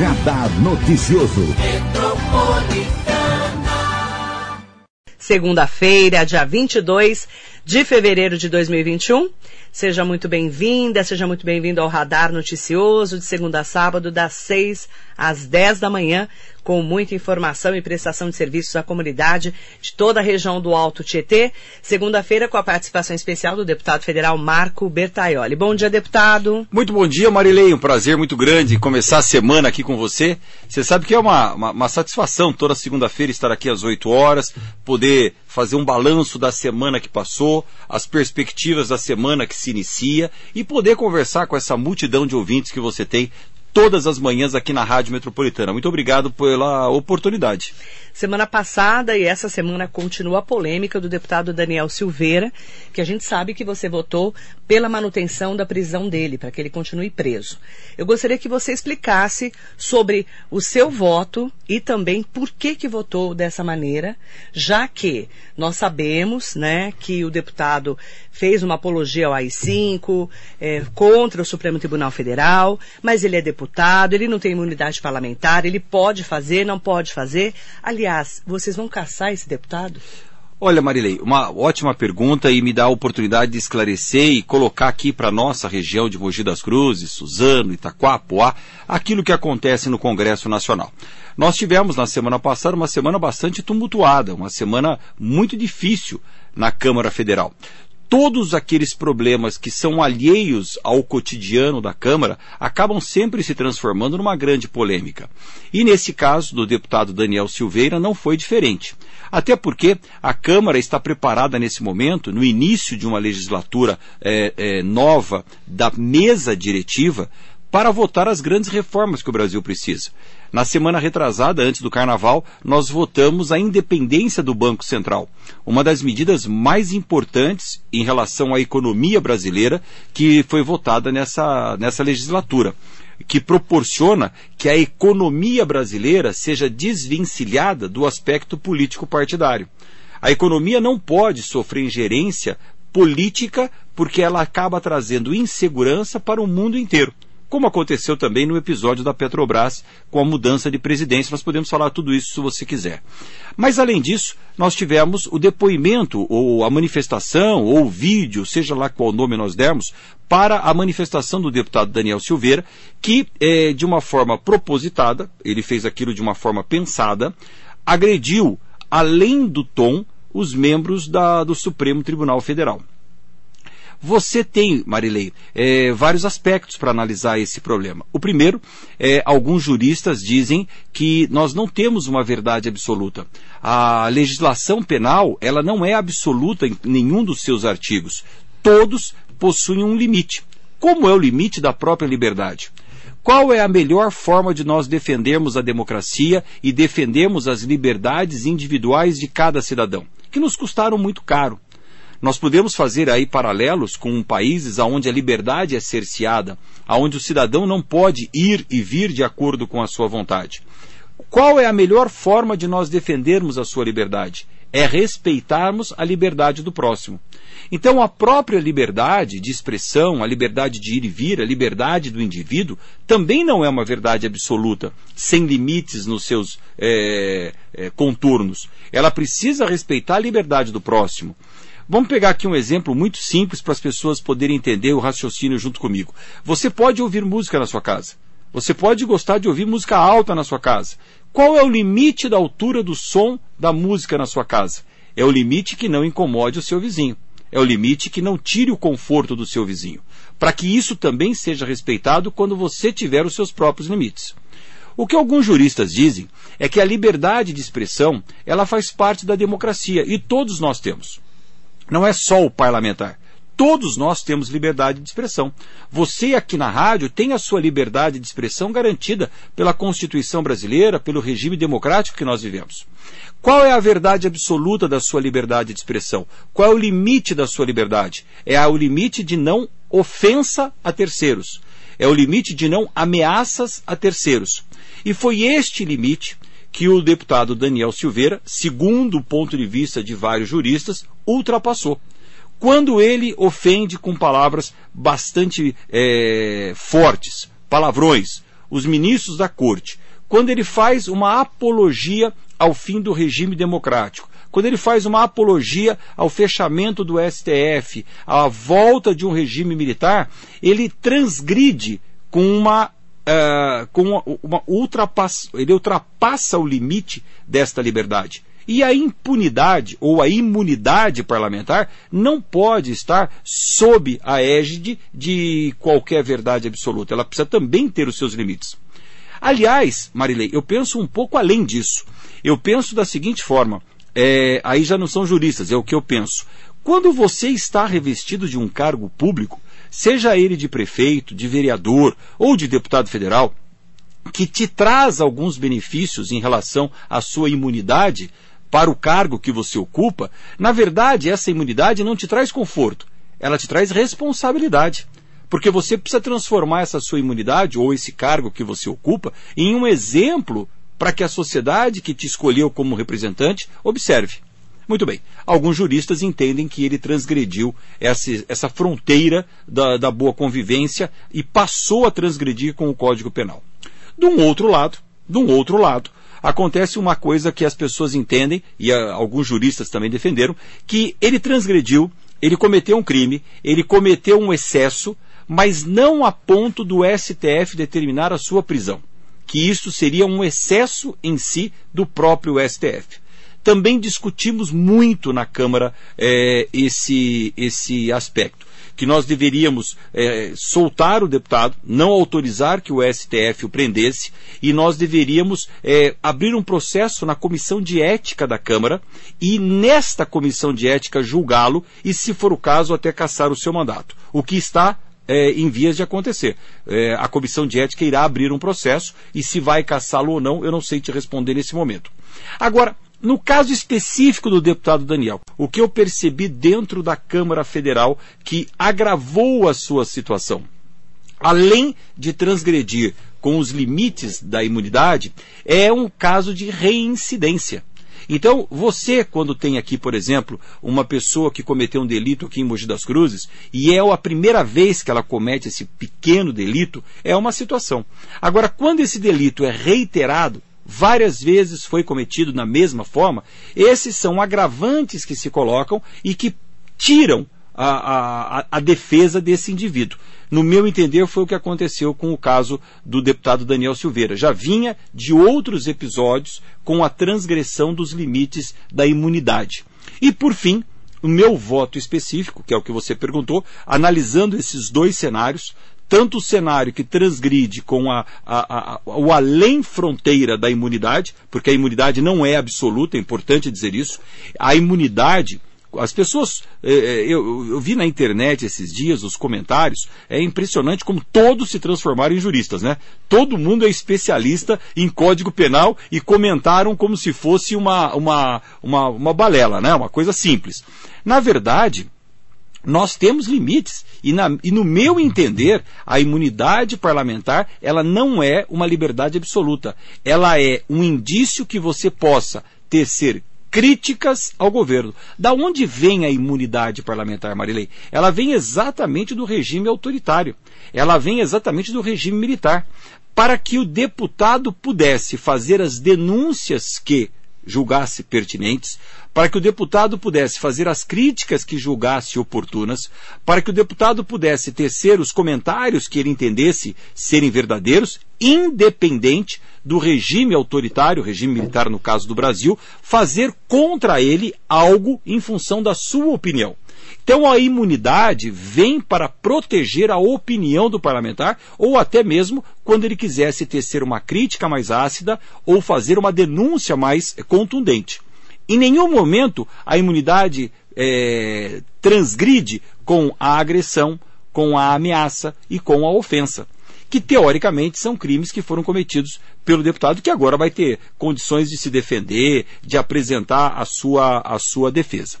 Radar Noticioso. Segunda-feira, dia 22 de fevereiro de 2021. Seja muito bem-vinda, seja muito bem-vindo ao Radar Noticioso, de segunda a sábado, das 6 às 10 da manhã, com muita informação e prestação de serviços à comunidade de toda a região do Alto Tietê. Segunda-feira, com a participação especial do deputado federal Marco Bertaioli. Bom dia, deputado. Muito bom dia, Marilei. Um prazer muito grande começar a semana aqui com você. Você sabe que é uma, uma, uma satisfação toda segunda-feira estar aqui às 8 horas, poder fazer um balanço da semana que passou, as perspectivas da semana que se inicia e poder conversar com essa multidão de ouvintes que você tem todas as manhãs aqui na Rádio Metropolitana. Muito obrigado pela oportunidade. Semana passada e essa semana continua a polêmica do deputado Daniel Silveira, que a gente sabe que você votou pela manutenção da prisão dele, para que ele continue preso. Eu gostaria que você explicasse sobre o seu voto e também por que que votou dessa maneira, já que nós sabemos, né, que o deputado fez uma apologia ao AI-5, é, contra o Supremo Tribunal Federal, mas ele é deputado, ele não tem imunidade parlamentar, ele pode fazer, não pode fazer. Aliás, vocês vão caçar esse deputado? Olha, Marilei, uma ótima pergunta e me dá a oportunidade de esclarecer e colocar aqui para nossa região de Mogi das Cruzes, Suzano, Itaquá, Poá, aquilo que acontece no Congresso Nacional. Nós tivemos na semana passada uma semana bastante tumultuada, uma semana muito difícil na Câmara Federal todos aqueles problemas que são alheios ao cotidiano da Câmara acabam sempre se transformando numa grande polêmica. E nesse caso do deputado Daniel Silveira não foi diferente. Até porque a Câmara está preparada nesse momento, no início de uma legislatura é, é, nova da mesa diretiva, para votar as grandes reformas que o Brasil precisa. Na semana retrasada, antes do carnaval, nós votamos a independência do Banco Central, uma das medidas mais importantes em relação à economia brasileira que foi votada nessa, nessa legislatura, que proporciona que a economia brasileira seja desvencilhada do aspecto político partidário. A economia não pode sofrer ingerência política porque ela acaba trazendo insegurança para o mundo inteiro como aconteceu também no episódio da Petrobras com a mudança de presidência. Nós podemos falar tudo isso se você quiser. Mas, além disso, nós tivemos o depoimento, ou a manifestação, ou o vídeo, seja lá qual nome nós dermos, para a manifestação do deputado Daniel Silveira, que, é, de uma forma propositada, ele fez aquilo de uma forma pensada, agrediu, além do tom, os membros da, do Supremo Tribunal Federal. Você tem, Marilei, é, vários aspectos para analisar esse problema. O primeiro, é, alguns juristas dizem que nós não temos uma verdade absoluta. A legislação penal, ela não é absoluta em nenhum dos seus artigos. Todos possuem um limite. Como é o limite da própria liberdade? Qual é a melhor forma de nós defendermos a democracia e defendermos as liberdades individuais de cada cidadão? Que nos custaram muito caro. Nós podemos fazer aí paralelos com países onde a liberdade é cerceada, onde o cidadão não pode ir e vir de acordo com a sua vontade. Qual é a melhor forma de nós defendermos a sua liberdade? É respeitarmos a liberdade do próximo. Então, a própria liberdade de expressão, a liberdade de ir e vir, a liberdade do indivíduo, também não é uma verdade absoluta, sem limites nos seus é, é, contornos. Ela precisa respeitar a liberdade do próximo. Vamos pegar aqui um exemplo muito simples para as pessoas poderem entender o raciocínio junto comigo. Você pode ouvir música na sua casa. Você pode gostar de ouvir música alta na sua casa. Qual é o limite da altura do som da música na sua casa? É o limite que não incomode o seu vizinho. É o limite que não tire o conforto do seu vizinho. Para que isso também seja respeitado quando você tiver os seus próprios limites. O que alguns juristas dizem é que a liberdade de expressão, ela faz parte da democracia e todos nós temos. Não é só o parlamentar. Todos nós temos liberdade de expressão. Você aqui na rádio tem a sua liberdade de expressão garantida pela Constituição brasileira, pelo regime democrático que nós vivemos. Qual é a verdade absoluta da sua liberdade de expressão? Qual é o limite da sua liberdade? É o limite de não ofensa a terceiros. É o limite de não ameaças a terceiros. E foi este limite que o deputado Daniel Silveira, segundo o ponto de vista de vários juristas, ultrapassou. Quando ele ofende com palavras bastante é, fortes, palavrões, os ministros da corte, quando ele faz uma apologia ao fim do regime democrático, quando ele faz uma apologia ao fechamento do STF, à volta de um regime militar, ele transgride com uma Uh, com uma, uma ultrapass... ele ultrapassa o limite desta liberdade. E a impunidade ou a imunidade parlamentar não pode estar sob a égide de qualquer verdade absoluta. Ela precisa também ter os seus limites. Aliás, Marilei, eu penso um pouco além disso. Eu penso da seguinte forma: é, aí já não são juristas, é o que eu penso. Quando você está revestido de um cargo público, seja ele de prefeito, de vereador ou de deputado federal, que te traz alguns benefícios em relação à sua imunidade para o cargo que você ocupa, na verdade, essa imunidade não te traz conforto, ela te traz responsabilidade. Porque você precisa transformar essa sua imunidade ou esse cargo que você ocupa em um exemplo para que a sociedade que te escolheu como representante observe. Muito bem. Alguns juristas entendem que ele transgrediu essa, essa fronteira da, da boa convivência e passou a transgredir com o Código Penal. De um outro lado, de um outro lado, acontece uma coisa que as pessoas entendem, e a, alguns juristas também defenderam, que ele transgrediu, ele cometeu um crime, ele cometeu um excesso, mas não a ponto do STF determinar a sua prisão que isto seria um excesso em si do próprio STF. Também discutimos muito na Câmara é, esse, esse aspecto, que nós deveríamos é, soltar o deputado, não autorizar que o STF o prendesse, e nós deveríamos é, abrir um processo na comissão de ética da Câmara e nesta comissão de ética julgá-lo e, se for o caso, até caçar o seu mandato. O que está é, em vias de acontecer. É, a comissão de ética irá abrir um processo e se vai caçá-lo ou não, eu não sei te responder nesse momento. Agora, no caso específico do deputado Daniel, o que eu percebi dentro da Câmara Federal que agravou a sua situação, além de transgredir com os limites da imunidade, é um caso de reincidência. Então, você, quando tem aqui, por exemplo, uma pessoa que cometeu um delito aqui em Mogi das Cruzes, e é a primeira vez que ela comete esse pequeno delito, é uma situação. Agora, quando esse delito é reiterado, várias vezes foi cometido na mesma forma, esses são agravantes que se colocam e que tiram a, a, a defesa desse indivíduo. No meu entender, foi o que aconteceu com o caso do deputado Daniel Silveira. Já vinha de outros episódios com a transgressão dos limites da imunidade. E, por fim, o meu voto específico, que é o que você perguntou, analisando esses dois cenários, tanto o cenário que transgride com a, a, a, o além fronteira da imunidade, porque a imunidade não é absoluta, é importante dizer isso, a imunidade as pessoas, é, é, eu, vi na internet esses dias os comentários, é impressionante como todos se transformaram em juristas, né? Todo mundo é especialista em código penal e comentaram como se fosse uma, uma, uma, uma balela, né? Uma coisa simples. Na verdade, nós temos limites. E, na, e, no meu entender, a imunidade parlamentar, ela não é uma liberdade absoluta. Ela é um indício que você possa tecer críticas ao governo. Da onde vem a imunidade parlamentar, Marilei? Ela vem exatamente do regime autoritário. Ela vem exatamente do regime militar. Para que o deputado pudesse fazer as denúncias que julgasse pertinentes, para que o deputado pudesse fazer as críticas que julgasse oportunas, para que o deputado pudesse tecer os comentários que ele entendesse serem verdadeiros, independente do regime autoritário, regime militar no caso do Brasil, fazer contra ele algo em função da sua opinião. Então a imunidade vem para proteger a opinião do parlamentar ou até mesmo quando ele quisesse tecer uma crítica mais ácida ou fazer uma denúncia mais contundente. Em nenhum momento a imunidade é, transgride com a agressão, com a ameaça e com a ofensa que teoricamente são crimes que foram cometidos pelo deputado, que agora vai ter condições de se defender, de apresentar a sua, a sua defesa.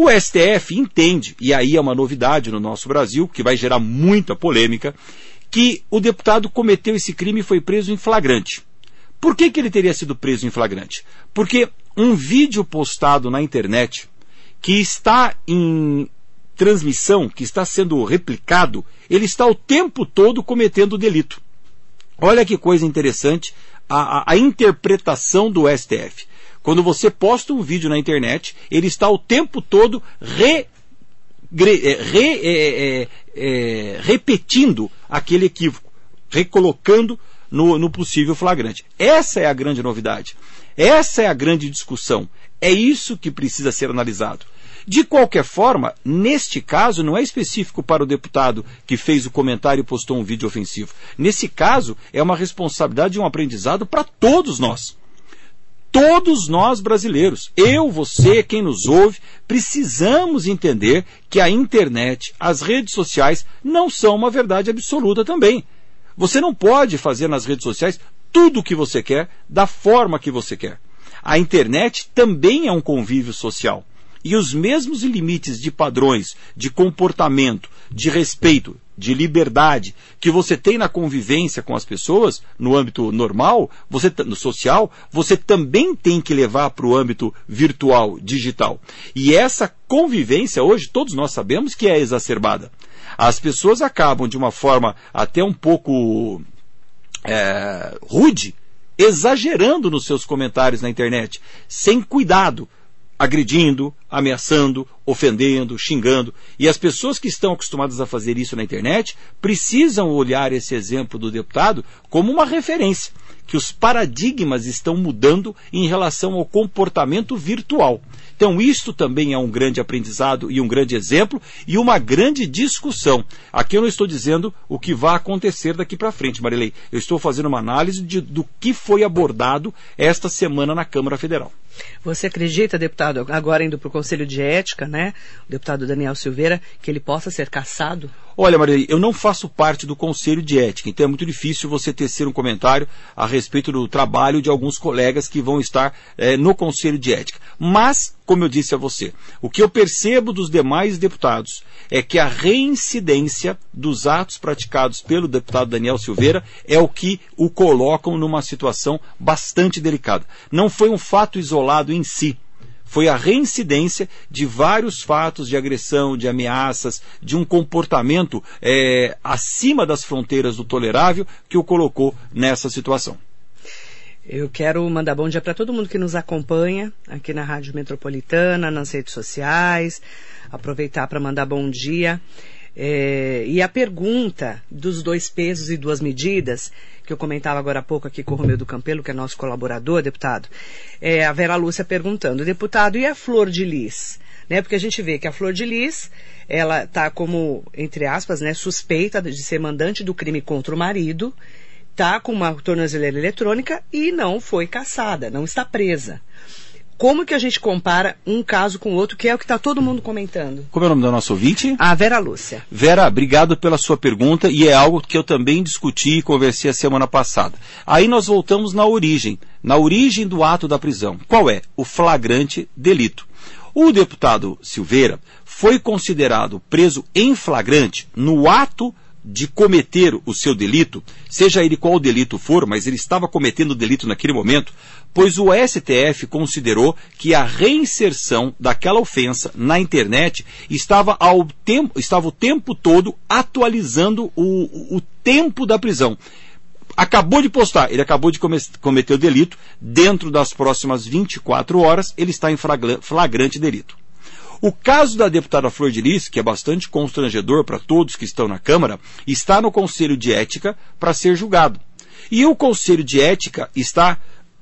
O STF entende, e aí é uma novidade no nosso Brasil, que vai gerar muita polêmica, que o deputado cometeu esse crime e foi preso em flagrante. Por que, que ele teria sido preso em flagrante? Porque um vídeo postado na internet que está em transmissão, que está sendo replicado, ele está o tempo todo cometendo delito. Olha que coisa interessante a, a, a interpretação do STF. Quando você posta um vídeo na internet, ele está o tempo todo re, re, re, é, é, é, repetindo aquele equívoco, recolocando no, no possível flagrante. Essa é a grande novidade. Essa é a grande discussão. É isso que precisa ser analisado. De qualquer forma, neste caso, não é específico para o deputado que fez o comentário e postou um vídeo ofensivo. Nesse caso, é uma responsabilidade e um aprendizado para todos nós. Todos nós brasileiros, eu, você, quem nos ouve, precisamos entender que a internet, as redes sociais, não são uma verdade absoluta também. Você não pode fazer nas redes sociais tudo o que você quer, da forma que você quer. A internet também é um convívio social e os mesmos limites de padrões, de comportamento, de respeito, de liberdade que você tem na convivência com as pessoas, no âmbito normal, você, no social, você também tem que levar para o âmbito virtual, digital. E essa convivência, hoje, todos nós sabemos que é exacerbada. As pessoas acabam, de uma forma até um pouco é, rude, exagerando nos seus comentários na internet, sem cuidado, agredindo, ameaçando, ofendendo, xingando. E as pessoas que estão acostumadas a fazer isso na internet precisam olhar esse exemplo do deputado como uma referência, que os paradigmas estão mudando em relação ao comportamento virtual. Então, isto também é um grande aprendizado e um grande exemplo e uma grande discussão. Aqui eu não estou dizendo o que vai acontecer daqui para frente, Marilei. Eu estou fazendo uma análise de, do que foi abordado esta semana na Câmara Federal. Você acredita, deputado, agora indo para o Conselho de Ética, né, o deputado Daniel Silveira, que ele possa ser cassado? Olha, Maria, eu não faço parte do Conselho de Ética, então é muito difícil você tecer um comentário a respeito do trabalho de alguns colegas que vão estar é, no Conselho de Ética. Mas, como eu disse a você, o que eu percebo dos demais deputados é que a reincidência dos atos praticados pelo deputado Daniel Silveira é o que o colocam numa situação bastante delicada. Não foi um fato isolado em si foi a reincidência de vários fatos de agressão, de ameaças, de um comportamento é, acima das fronteiras do tolerável que o colocou nessa situação. Eu quero mandar bom dia para todo mundo que nos acompanha aqui na Rádio Metropolitana, nas redes sociais. Aproveitar para mandar bom dia. É, e a pergunta dos dois pesos e duas medidas, que eu comentava agora há pouco aqui com o Romeu do Campelo, que é nosso colaborador, deputado, é, a Vera Lúcia perguntando, deputado, e a flor de lis? Né, porque a gente vê que a flor de lis, ela está como, entre aspas, né, suspeita de ser mandante do crime contra o marido, está com uma tornozeleira eletrônica e não foi caçada, não está presa. Como que a gente compara um caso com o outro, que é o que está todo mundo comentando? Como é o nome da nossa ouvinte? A Vera Lúcia. Vera, obrigado pela sua pergunta e é algo que eu também discuti e conversei a semana passada. Aí nós voltamos na origem, na origem do ato da prisão. Qual é? O flagrante delito. O deputado Silveira foi considerado preso em flagrante no ato de cometer o seu delito, seja ele qual delito for, mas ele estava cometendo o delito naquele momento, pois o STF considerou que a reinserção daquela ofensa na internet estava, ao tempo, estava o tempo todo atualizando o, o tempo da prisão. Acabou de postar, ele acabou de cometer o delito, dentro das próximas 24 horas ele está em flagrante delito. O caso da deputada Flor de Lis, que é bastante constrangedor para todos que estão na Câmara, está no Conselho de Ética para ser julgado. E o Conselho de Ética está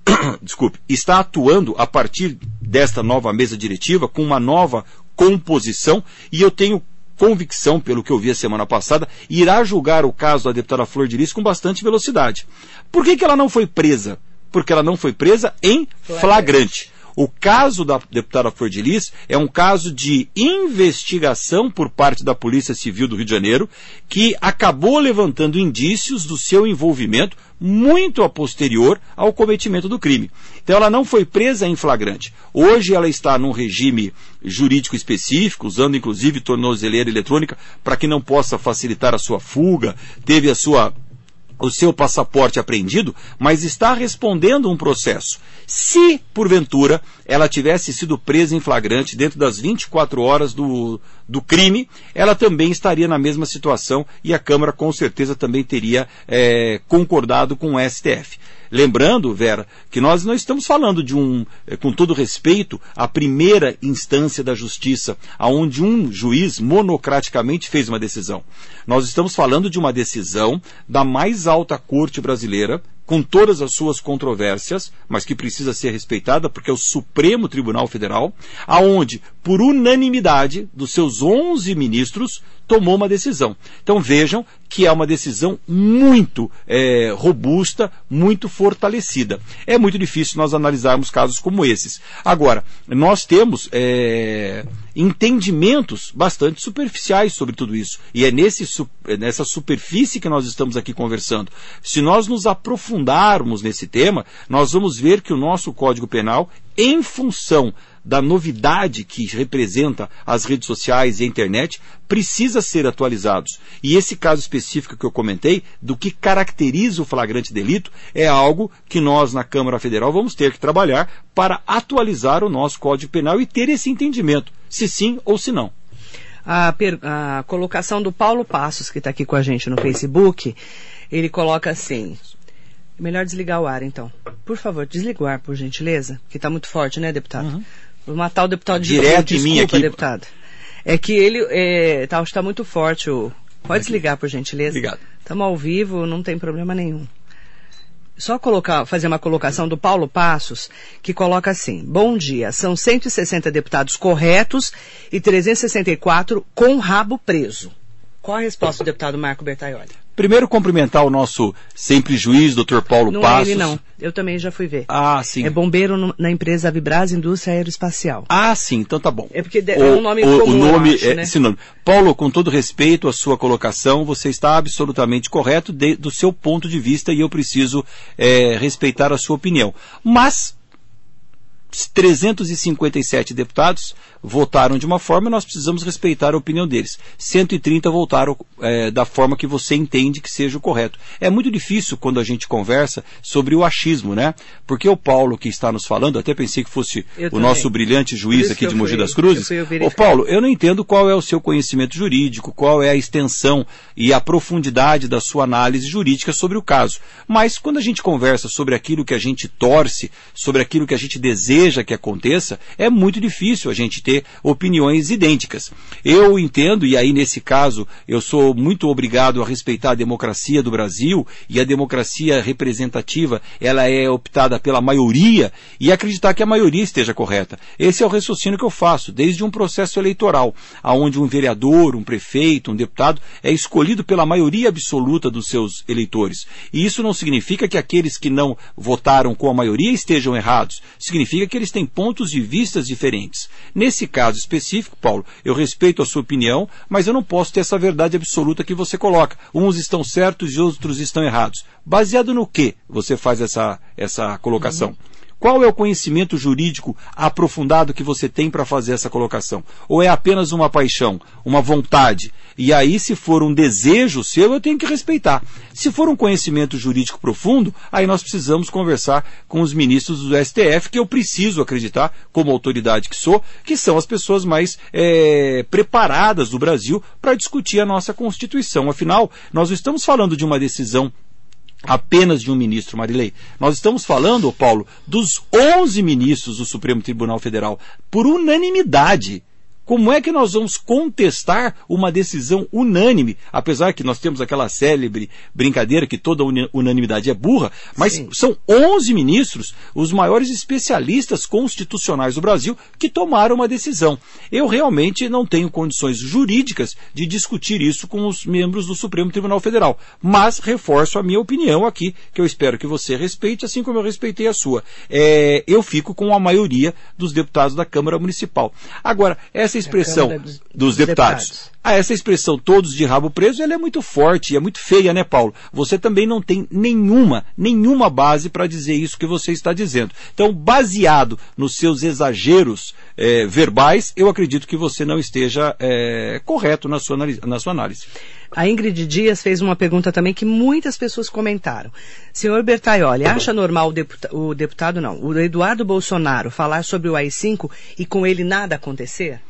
desculpe, está atuando a partir desta nova mesa diretiva com uma nova composição e eu tenho convicção, pelo que eu vi a semana passada, irá julgar o caso da deputada Flor de Lis com bastante velocidade. Por que, que ela não foi presa? Porque ela não foi presa em flagrante. O caso da deputada Flor de Lis é um caso de investigação por parte da Polícia Civil do Rio de Janeiro, que acabou levantando indícios do seu envolvimento muito a posterior ao cometimento do crime. Então ela não foi presa em flagrante. Hoje ela está num regime jurídico específico, usando inclusive tornozeleira eletrônica para que não possa facilitar a sua fuga, teve a sua o seu passaporte apreendido, mas está respondendo um processo. Se, porventura, ela tivesse sido presa em flagrante dentro das 24 horas do, do crime, ela também estaria na mesma situação e a Câmara com certeza também teria é, concordado com o STF. Lembrando, Vera, que nós não estamos falando de um, é, com todo respeito, a primeira instância da justiça, aonde um juiz monocraticamente fez uma decisão. Nós estamos falando de uma decisão da mais alta corte brasileira, com todas as suas controvérsias, mas que precisa ser respeitada porque é o Supremo Tribunal Federal, aonde, por unanimidade dos seus 11 ministros, tomou uma decisão. Então vejam que é uma decisão muito é, robusta, muito fortalecida. É muito difícil nós analisarmos casos como esses. Agora, nós temos é, entendimentos bastante superficiais sobre tudo isso. E é nesse, nessa superfície que nós estamos aqui conversando. Se nós nos aprofundarmos nesse tema, nós vamos ver que o nosso Código Penal, em função da novidade que representa as redes sociais e a internet precisa ser atualizados. E esse caso específico que eu comentei, do que caracteriza o flagrante delito, é algo que nós na Câmara Federal vamos ter que trabalhar para atualizar o nosso Código Penal e ter esse entendimento, se sim ou se não. A, a colocação do Paulo Passos, que está aqui com a gente no Facebook, ele coloca assim. Melhor desligar o ar, então. Por favor, desliga o ar, por gentileza, que está muito forte, né, deputado? Uhum. Vou matar o deputado de Direto desculpa, em mim aqui. deputado. É que ele é, tá, está muito forte. O... Pode desligar, por gentileza. Obrigado. Estamos ao vivo, não tem problema nenhum. Só colocar, fazer uma colocação do Paulo Passos, que coloca assim: Bom dia, são 160 deputados corretos e 364 com rabo preso. Qual a resposta do deputado Marco Bertaioli? Primeiro, cumprimentar o nosso sempre juiz, doutor Paulo não Passos. Não é ele, não. Eu também já fui ver. Ah, sim. É bombeiro no, na empresa Vibras Indústria Aeroespacial. Ah, sim. Então tá bom. É porque o, é um nome o, comum, o nome acho, é né? esse nome. Paulo, com todo respeito à sua colocação, você está absolutamente correto de, do seu ponto de vista e eu preciso é, respeitar a sua opinião. Mas 357 deputados votaram de uma forma, nós precisamos respeitar a opinião deles. 130 votaram é, da forma que você entende que seja o correto. É muito difícil quando a gente conversa sobre o achismo, né? Porque o Paulo que está nos falando, até pensei que fosse Eu o também. nosso brilhante juiz aqui de Mogi fui- das Cruzes. Ô Paulo, eu não entendo qual é o seu conhecimento jurídico, qual é a extensão e a profundidade da sua análise jurídica sobre o caso. Mas quando a gente conversa sobre aquilo que a gente torce, sobre aquilo que a gente deseja que aconteça, é muito difícil a gente ter opiniões idênticas. Eu entendo, e aí nesse caso eu sou muito obrigado a respeitar a democracia do Brasil e a democracia representativa, ela é optada pela maioria e acreditar que a maioria esteja correta. Esse é o raciocínio que eu faço, desde um processo eleitoral, aonde um vereador, um prefeito, um deputado é escolhido pela maioria absoluta dos seus eleitores. E isso não significa que aqueles que não votaram com a maioria estejam errados. Significa que eles têm pontos de vistas diferentes. Nesse caso específico, Paulo, eu respeito a sua opinião, mas eu não posso ter essa verdade absoluta que você coloca. Uns estão certos e outros estão errados. Baseado no que você faz essa, essa colocação? Qual é o conhecimento jurídico aprofundado que você tem para fazer essa colocação? Ou é apenas uma paixão, uma vontade? E aí, se for um desejo seu, eu tenho que respeitar. Se for um conhecimento jurídico profundo, aí nós precisamos conversar com os ministros do STF, que eu preciso acreditar, como autoridade que sou, que são as pessoas mais é, preparadas do Brasil para discutir a nossa Constituição. Afinal, nós estamos falando de uma decisão apenas de um ministro, Marilei. Nós estamos falando, Paulo, dos 11 ministros do Supremo Tribunal Federal, por unanimidade. Como é que nós vamos contestar uma decisão unânime? Apesar que nós temos aquela célebre brincadeira que toda unanimidade é burra, mas Sim. são 11 ministros, os maiores especialistas constitucionais do Brasil, que tomaram uma decisão. Eu realmente não tenho condições jurídicas de discutir isso com os membros do Supremo Tribunal Federal, mas reforço a minha opinião aqui, que eu espero que você respeite, assim como eu respeitei a sua. É, eu fico com a maioria dos deputados da Câmara Municipal. Agora, essa expressão Câmara dos, dos- dos deputados. deputados. Ah, essa expressão todos de rabo preso, ela é muito forte e é muito feia, né, Paulo? Você também não tem nenhuma, nenhuma base para dizer isso que você está dizendo. Então, baseado nos seus exageros eh, verbais, eu acredito que você não esteja eh, correto na sua, análise- na sua análise. A Ingrid Dias fez uma pergunta também que muitas pessoas comentaram. Senhor Bertaioli, acha normal o deputado, o deputado não, o Eduardo Bolsonaro falar sobre o AI-5 e com ele nada acontecer?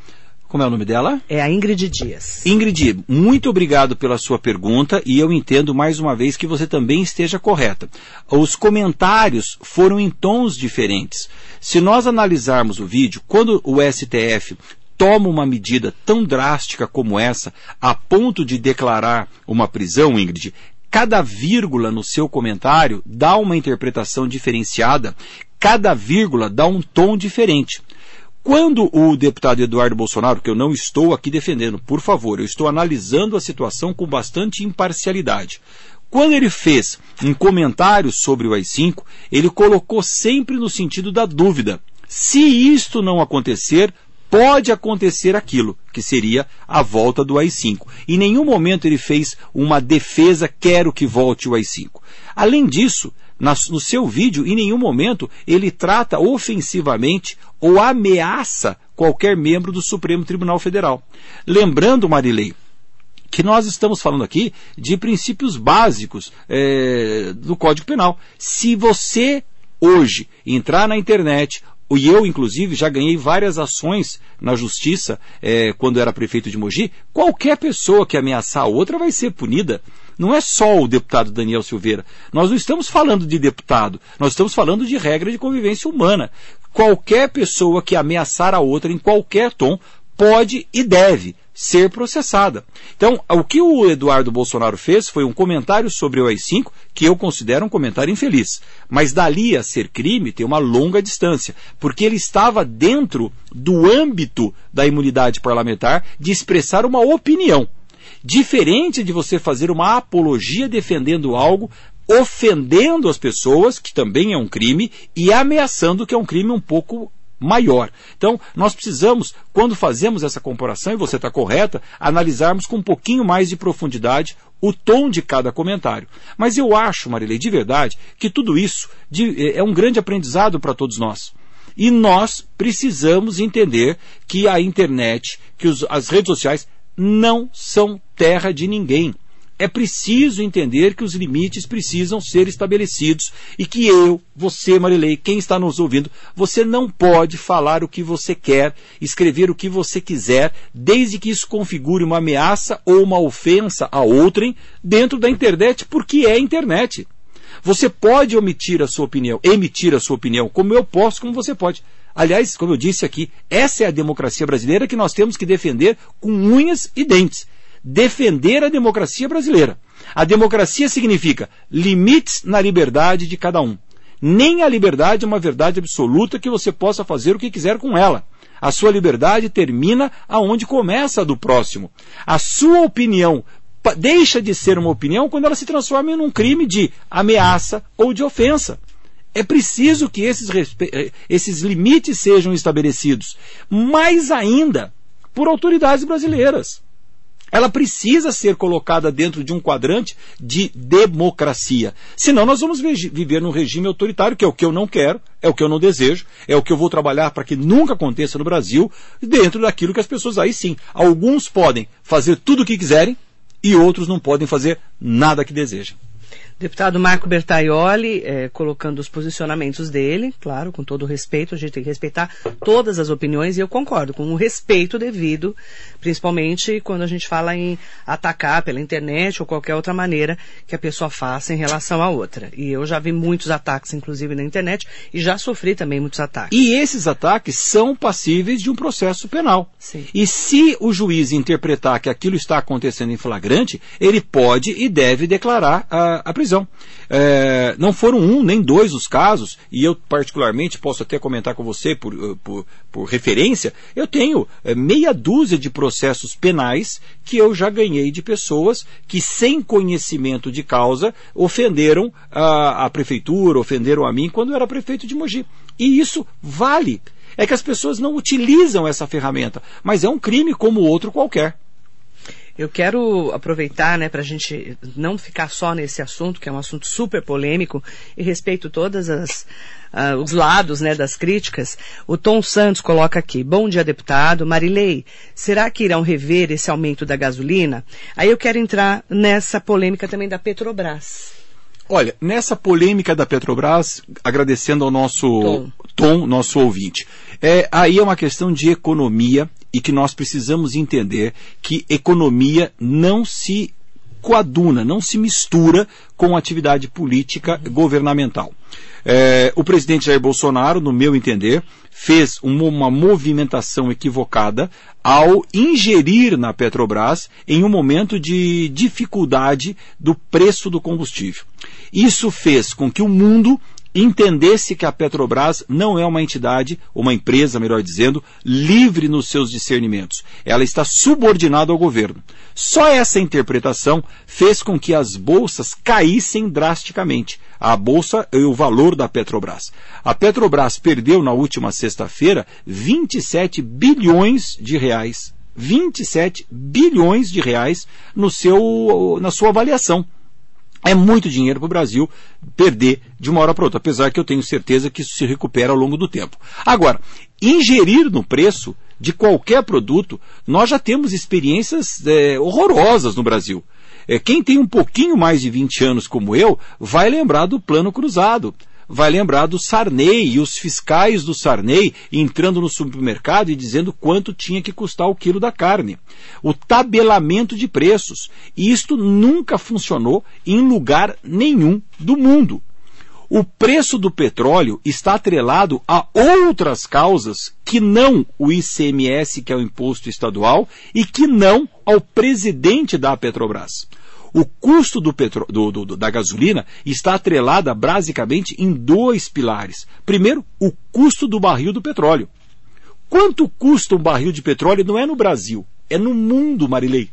Como é o nome dela? É a Ingrid Dias. Ingrid, muito obrigado pela sua pergunta e eu entendo mais uma vez que você também esteja correta. Os comentários foram em tons diferentes. Se nós analisarmos o vídeo, quando o STF toma uma medida tão drástica como essa, a ponto de declarar uma prisão, Ingrid, cada vírgula no seu comentário dá uma interpretação diferenciada, cada vírgula dá um tom diferente. Quando o deputado Eduardo Bolsonaro, que eu não estou aqui defendendo, por favor, eu estou analisando a situação com bastante imparcialidade. Quando ele fez um comentário sobre o AI-5, ele colocou sempre no sentido da dúvida. Se isto não acontecer, pode acontecer aquilo, que seria a volta do AI-5. Em nenhum momento ele fez uma defesa, quero que volte o AI-5. Além disso, no seu vídeo, em nenhum momento ele trata ofensivamente ou ameaça qualquer membro do Supremo Tribunal Federal. Lembrando, Marilei, que nós estamos falando aqui de princípios básicos é, do Código Penal. Se você hoje entrar na internet e eu, inclusive, já ganhei várias ações na justiça é, quando era prefeito de Mogi. Qualquer pessoa que ameaçar a outra vai ser punida. Não é só o deputado Daniel Silveira. Nós não estamos falando de deputado, nós estamos falando de regra de convivência humana. Qualquer pessoa que ameaçar a outra em qualquer tom pode e deve ser processada. Então, o que o Eduardo Bolsonaro fez foi um comentário sobre o AI-5 que eu considero um comentário infeliz. Mas dali a ser crime tem uma longa distância, porque ele estava dentro do âmbito da imunidade parlamentar de expressar uma opinião. Diferente de você fazer uma apologia defendendo algo, ofendendo as pessoas, que também é um crime, e ameaçando que é um crime um pouco maior. Então, nós precisamos, quando fazemos essa comparação, e você está correta, analisarmos com um pouquinho mais de profundidade o tom de cada comentário. Mas eu acho, Marilei, de verdade, que tudo isso de, é um grande aprendizado para todos nós. E nós precisamos entender que a internet, que os, as redes sociais não são terra de ninguém é preciso entender que os limites precisam ser estabelecidos e que eu, você, Marilei, quem está nos ouvindo, você não pode falar o que você quer, escrever o que você quiser, desde que isso configure uma ameaça ou uma ofensa a outrem dentro da internet, porque é internet. Você pode omitir a sua opinião, emitir a sua opinião, como eu posso, como você pode. Aliás, como eu disse aqui, essa é a democracia brasileira que nós temos que defender com unhas e dentes defender a democracia brasileira. A democracia significa limites na liberdade de cada um. Nem a liberdade é uma verdade absoluta que você possa fazer o que quiser com ela. A sua liberdade termina aonde começa a do próximo. A sua opinião deixa de ser uma opinião quando ela se transforma em um crime de ameaça ou de ofensa. É preciso que esses, eh, esses limites sejam estabelecidos. Mais ainda, por autoridades brasileiras ela precisa ser colocada dentro de um quadrante de democracia. Senão nós vamos viver num regime autoritário, que é o que eu não quero, é o que eu não desejo, é o que eu vou trabalhar para que nunca aconteça no Brasil, dentro daquilo que as pessoas aí sim. Alguns podem fazer tudo o que quiserem e outros não podem fazer nada que desejam. Deputado Marco Bertaioli, é, colocando os posicionamentos dele, claro, com todo o respeito, a gente tem que respeitar todas as opiniões e eu concordo com o respeito devido, principalmente quando a gente fala em atacar pela internet ou qualquer outra maneira que a pessoa faça em relação à outra. E eu já vi muitos ataques, inclusive na internet, e já sofri também muitos ataques. E esses ataques são passíveis de um processo penal. Sim. E se o juiz interpretar que aquilo está acontecendo em flagrante, ele pode e deve declarar a, a prisão. É, não foram um nem dois os casos, e eu particularmente posso até comentar com você por, eh, por, por referência, eu tenho é, meia dúzia de processos penais que eu já ganhei de pessoas que, sem conhecimento de causa, ofenderam a, a prefeitura, ofenderam a mim quando eu era prefeito de Mogi. E isso vale. É que as pessoas não utilizam essa ferramenta, mas é um crime como outro qualquer. Eu quero aproveitar, né, para a gente não ficar só nesse assunto, que é um assunto super polêmico, e respeito todas as uh, os lados, né, das críticas. O Tom Santos coloca aqui: Bom dia, deputado. Marilei, será que irão rever esse aumento da gasolina? Aí eu quero entrar nessa polêmica também da Petrobras. Olha, nessa polêmica da Petrobras, agradecendo ao nosso Tom, Tom nosso ouvinte, é, aí é uma questão de economia e que nós precisamos entender que economia não se coaduna, não se mistura com atividade política governamental. É, o presidente Jair Bolsonaro, no meu entender, fez uma, uma, movimentação equivocada ao ingerir na Petrobras em um momento de dificuldade do preço do combustível. Isso fez com que o mundo entendesse que a Petrobras não é uma entidade, uma empresa, melhor dizendo, livre nos seus discernimentos. Ela está subordinada ao governo. Só essa interpretação fez com que as bolsas caíssem drasticamente. A bolsa e o valor da Petrobras. A Petrobras perdeu na última sexta-feira 27 bilhões de reais. 27 bilhões de reais no seu, na sua avaliação. É muito dinheiro para o Brasil perder de uma hora para outra, apesar que eu tenho certeza que isso se recupera ao longo do tempo. Agora, ingerir no preço de qualquer produto, nós já temos experiências é, horrorosas no Brasil. É, quem tem um pouquinho mais de 20 anos como eu, vai lembrar do plano cruzado vai lembrar do Sarney e os fiscais do Sarney entrando no supermercado e dizendo quanto tinha que custar o quilo da carne. O tabelamento de preços. E isto nunca funcionou em lugar nenhum do mundo. O preço do petróleo está atrelado a outras causas que não o ICMS, que é o imposto estadual, e que não ao presidente da Petrobras. O custo do petro, do, do, da gasolina está atrelada basicamente em dois pilares. Primeiro, o custo do barril do petróleo. Quanto custa um barril de petróleo não é no Brasil, é no mundo, Marilei.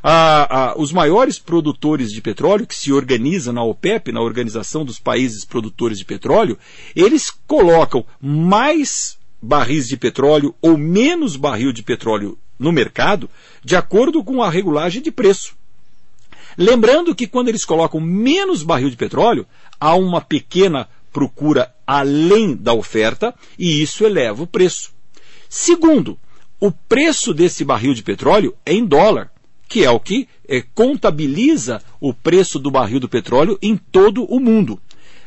Ah, ah, os maiores produtores de petróleo, que se organizam na OPEP, na Organização dos Países Produtores de Petróleo, eles colocam mais barris de petróleo ou menos barril de petróleo no mercado, de acordo com a regulagem de preço. Lembrando que quando eles colocam menos barril de petróleo, há uma pequena procura além da oferta e isso eleva o preço. Segundo, o preço desse barril de petróleo é em dólar, que é o que é, contabiliza o preço do barril do petróleo em todo o mundo.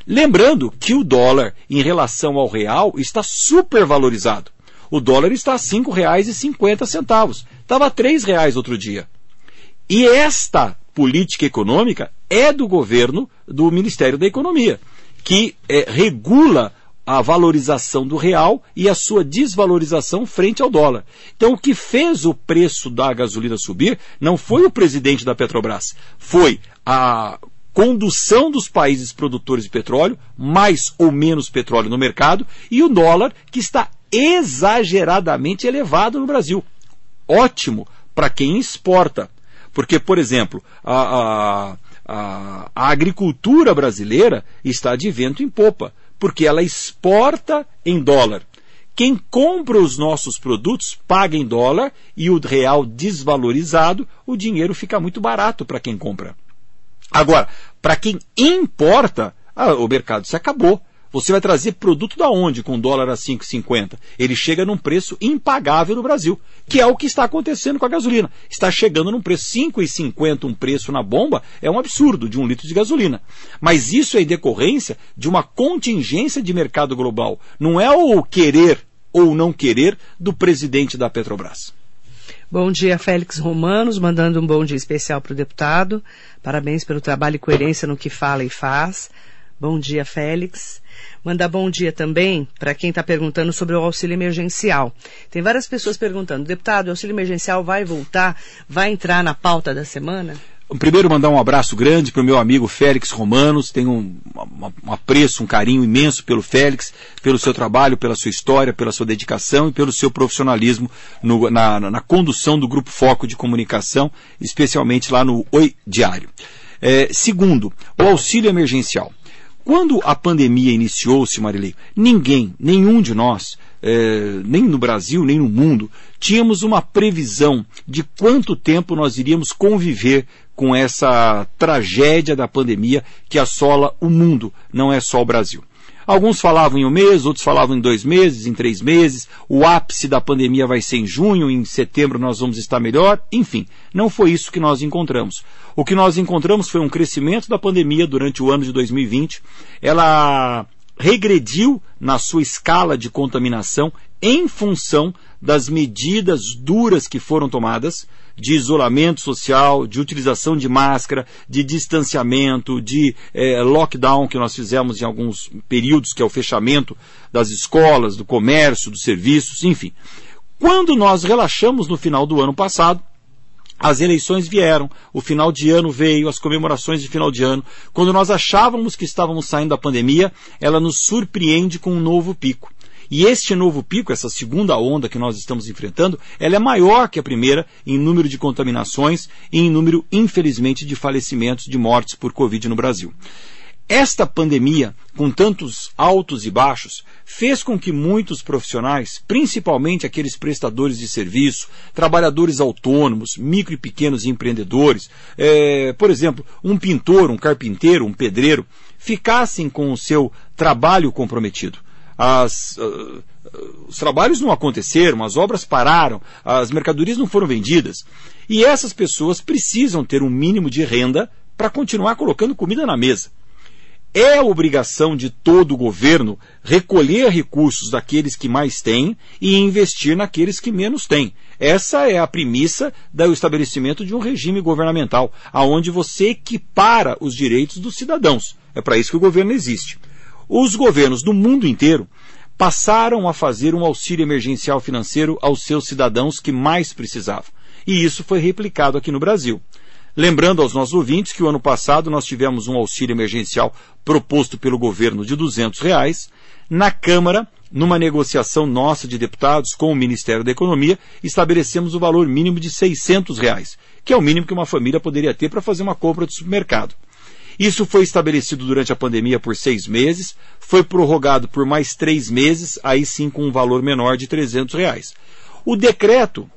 Lembrando que o dólar, em relação ao real, está supervalorizado. O dólar está a R$ 5,50. Estava a R$ 3,00 outro dia. E esta política econômica é do governo do Ministério da Economia, que é, regula a valorização do real e a sua desvalorização frente ao dólar. Então, o que fez o preço da gasolina subir não foi o presidente da Petrobras, foi a condução dos países produtores de petróleo, mais ou menos petróleo no mercado, e o dólar, que está exageradamente elevado no Brasil. Ótimo para quem exporta. Porque, por exemplo, a, a, a, agricultura brasileira está de vento em popa, porque ela exporta em dólar. Quem compra os nossos produtos paga em dólar e o real desvalorizado, o dinheiro fica muito barato para quem compra. Agora, para quem importa, ah, o mercado se acabou. Você vai trazer produto da onde com dólar a 5,50? Ele chega num preço impagável no Brasil, que é o que está acontecendo com a gasolina. Está chegando num preço 5,50 um preço na bomba, é um absurdo de um litro de gasolina. Mas isso é decorrência de uma contingência de mercado global. Não é o querer ou não querer do presidente da Petrobras. Bom dia, Félix Romanos, mandando um bom dia especial para o deputado. Parabéns pelo trabalho e coerência no que fala e faz. Bom dia, Félix. Mandar bom dia também para quem está perguntando sobre o auxílio emergencial. Tem várias pessoas perguntando, deputado, o auxílio emergencial vai voltar? Vai entrar na pauta da semana? Primeiro, mandar um abraço grande para o meu amigo Félix Romanos. Tenho um, um, apreço, um carinho imenso pelo Félix, pelo seu trabalho, pela sua história, pela sua dedicação e pelo seu profissionalismo no, na, na, condução do Grupo Foco de Comunicação, especialmente lá no Oi Diário. É, segundo, o auxílio emergencial. Quando a pandemia iniciou-se, Marilei, ninguém, nenhum de nós, é, nem no Brasil, nem no mundo, tínhamos uma previsão de quanto tempo nós iríamos conviver com essa tragédia da pandemia que assola o mundo, não é só o Brasil. Alguns falavam em um mês, outros falavam em dois meses, em três meses. O ápice da pandemia vai ser em junho, em setembro nós vamos estar melhor. Enfim, não foi isso que nós encontramos. O que nós encontramos foi um crescimento da pandemia durante o ano de 2020. Ela regrediu na sua escala de contaminação em função das medidas duras que foram tomadas de isolamento social, de utilização de máscara, de distanciamento, de eh, lockdown que nós fizemos em alguns períodos, que é o fechamento das escolas, do comércio, dos serviços, enfim. Quando nós relaxamos no final do ano passado, as eleições vieram, o final de ano veio, as comemorações de final de ano. Quando nós achávamos que estávamos saindo da pandemia, ela nos surpreende com um novo pico. E este novo pico, essa segunda onda que nós estamos enfrentando, ela é maior que a primeira em número de contaminações e em número, infelizmente, de falecimentos, de mortes por Covid no Brasil. Esta pandemia, com tantos altos e baixos, fez com que muitos profissionais, principalmente aqueles prestadores de serviço, trabalhadores autônomos, micro e pequenos empreendedores, é, por exemplo, um pintor, um carpinteiro, um pedreiro, ficassem com o seu trabalho comprometido as, uh, os trabalhos não aconteceram, as obras pararam, as mercadorias não foram vendidas. E essas pessoas precisam ter um mínimo de renda para continuar colocando comida na mesa. É obrigação de todo o governo recolher recursos daqueles que mais têm e investir naqueles que menos têm. Essa é a premissa do estabelecimento de um regime governamental, aonde você equipara os direitos dos cidadãos. É para isso que o governo existe. Os governos do mundo inteiro passaram a fazer um auxílio emergencial financeiro aos seus cidadãos que mais precisavam. E isso foi replicado aqui no Brasil. Lembrando aos nossos ouvintes que o ano passado nós tivemos um auxílio emergencial proposto pelo governo de 200 reais. Na Câmara, numa negociação nossa de deputados com o Ministério da Economia, estabelecemos o valor mínimo de 600 reais, que é o mínimo que uma família poderia ter para fazer uma compra de supermercado. Isso foi estabelecido durante a pandemia por seis meses, foi prorrogado por mais três meses, aí sim com um valor menor de 300 reais. O decreto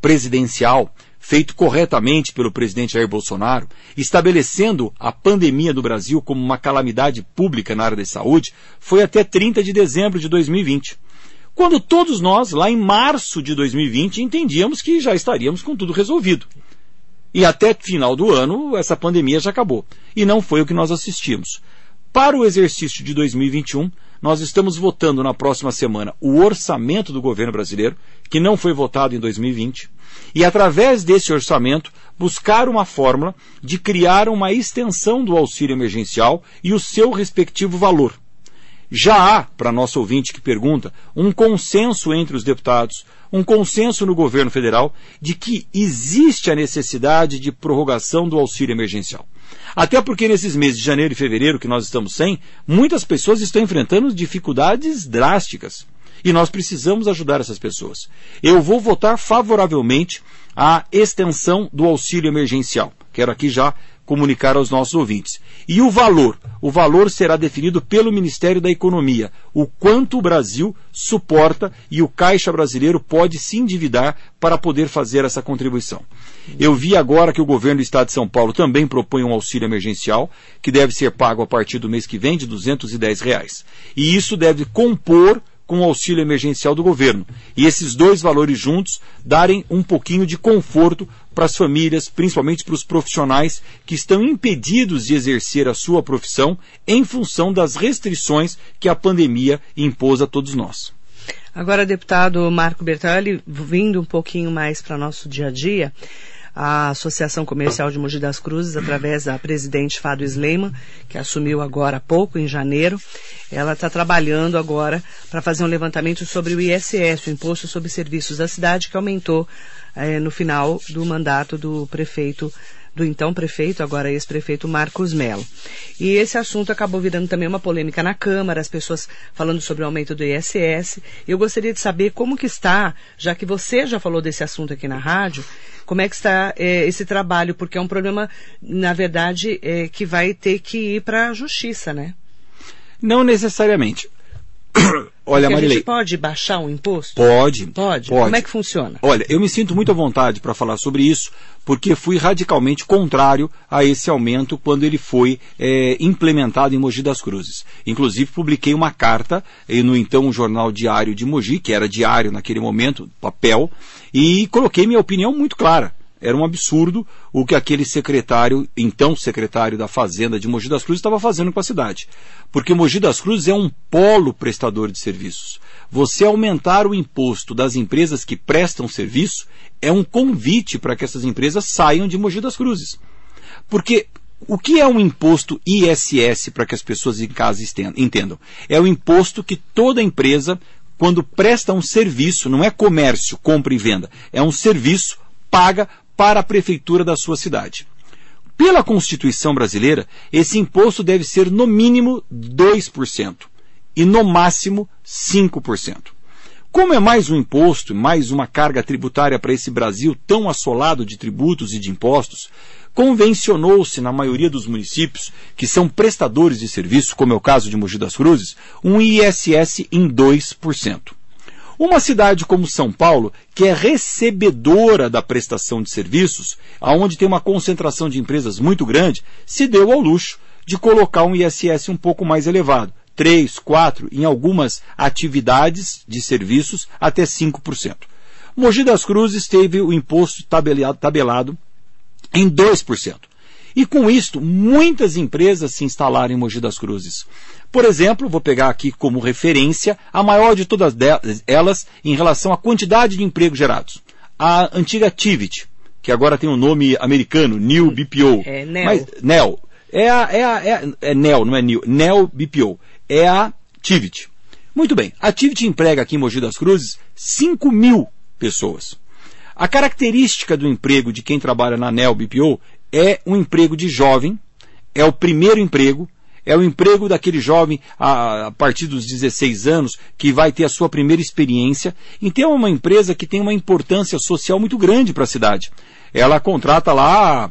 presidencial, feito corretamente pelo presidente Jair Bolsonaro, estabelecendo a pandemia do Brasil como uma calamidade pública na área da saúde, foi até 30 de dezembro de 2020. Quando todos nós, lá em março de 2020, entendíamos que já estaríamos com tudo resolvido. E até final do ano, essa pandemia já acabou. E não foi o que nós assistimos. Para o exercício de 2021, nós estamos votando na próxima semana o orçamento do governo brasileiro, que não foi votado em 2020, e através desse orçamento buscar uma fórmula de criar uma extensão do auxílio emergencial e o seu respectivo valor. Já há, para nosso ouvinte que pergunta, um consenso entre os deputados, um consenso no governo federal de que existe a necessidade de prorrogação do auxílio emergencial. Até porque nesses meses de janeiro e fevereiro que nós estamos sem, muitas pessoas estão enfrentando dificuldades drásticas. E nós precisamos ajudar essas pessoas. Eu vou votar favoravelmente à extensão do auxílio emergencial. Quero aqui já comunicar aos nossos ouvintes. E o valor? O valor será definido pelo Ministério da Economia. O quanto o Brasil suporta e o Caixa Brasileiro pode se endividar para poder fazer essa contribuição. Eu vi agora que o governo do Estado de São Paulo também propõe um auxílio emergencial, que deve ser pago a partir do mês que vem, de 210 reais. E isso deve compor com o auxílio emergencial do governo. E esses dois valores juntos darem um pouquinho de conforto para as famílias, principalmente para os profissionais que estão impedidos de exercer a sua profissão em função das restrições que a pandemia impôs a todos nós. Agora, deputado Marco Bertali, vindo um pouquinho mais para nosso dia a dia, a Associação Comercial de Mogi das Cruzes, através da presidente Fado Sleiman, que assumiu agora há pouco, em janeiro, ela está trabalhando agora para fazer um levantamento sobre o ISS, o Imposto sobre Serviços da Cidade, que aumentou eh, no final do mandato do prefeito do então prefeito, agora ex-prefeito Marcos Melo. E esse assunto acabou virando também uma polêmica na Câmara, as pessoas falando sobre o aumento do ISS. Eu gostaria de saber como que está, já que você já falou desse assunto aqui na rádio, como é que está é, esse trabalho, porque é um problema, na verdade, é, que vai ter que ir para a justiça, né? Não necessariamente. Olha, Porque Marilei. A gente pode baixar um imposto? Pode. Pode? Pode. Como é que funciona? Olha, eu me sinto muito à vontade para falar sobre isso, porque fui radicalmente contrário a esse aumento quando ele foi é, implementado em Mogi das Cruzes. Inclusive, publiquei uma carta no então Jornal Diário de Mogi, que era diário naquele momento, papel, e coloquei minha opinião muito clara. Era um absurdo o que aquele secretário, então secretário da Fazenda de Mogi das Cruzes, estava fazendo com a cidade. Porque Mogi das Cruzes é um polo prestador de serviços. Você aumentar o imposto das empresas que prestam serviço é um convite para que essas empresas saiam de Mogi das Cruzes. Porque o que é um imposto ISS para que as pessoas em casa entendam? É o imposto que toda empresa, quando presta um serviço, não é comércio, compra e venda, é um serviço, paga para a prefeitura da sua cidade. Pela Constituição brasileira, esse imposto deve ser no mínimo 2% e no máximo 5%. Como é mais um imposto, mais uma carga tributária para esse Brasil tão assolado de tributos e de impostos, convencionou-se na maioria dos municípios, que são prestadores de serviço, como é o caso de Mogi das Cruzes, um ISS em 2%. Uma cidade como São Paulo, que é recebedora da prestação de serviços, aonde tem uma concentração de empresas muito grande, se deu ao luxo de colocar um ISS um pouco mais elevado, 3, 4, em algumas atividades de serviços, até 5%. Mogi das Cruzes teve o imposto tabelado, tabelado em 2%. E com isto, muitas empresas se instalaram em Mogi das Cruzes. Por exemplo, vou pegar aqui como referência a maior de todas elas em relação à quantidade de empregos gerados. A antiga Tivit, que agora tem um nome americano, New BPO. É, NEL. Mas, NEL. É, a, é, a, é, é NEL, não é New. NEL BPO. É a Tivit. Muito bem. A Tivit emprega aqui em Mogi das Cruzes 5 mil pessoas. A característica do emprego de quem trabalha na NEL BPO é um emprego de jovem, é o primeiro emprego, é o emprego daquele jovem a, a, partir dos 16 anos que vai ter a sua primeira experiência. Então é uma empresa que tem uma importância social muito grande para a cidade. Ela contrata lá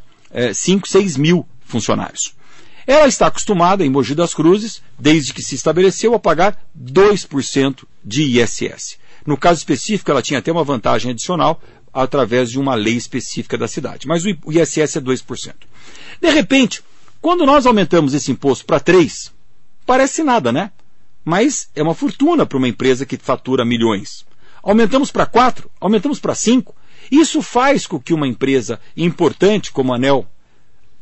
5, é, 6 mil funcionários. Ela está acostumada, em Mogi das Cruzes, desde que se estabeleceu, a pagar 2% de ISS. No caso específico, ela tinha até uma vantagem adicional através de uma lei específica da cidade. Mas o ISS é 2%. De repente, quando nós aumentamos esse imposto para 3, parece nada, né? Mas é uma fortuna para uma empresa que fatura milhões. Aumentamos para 4, aumentamos para 5. Isso faz com que uma empresa importante como a ANEL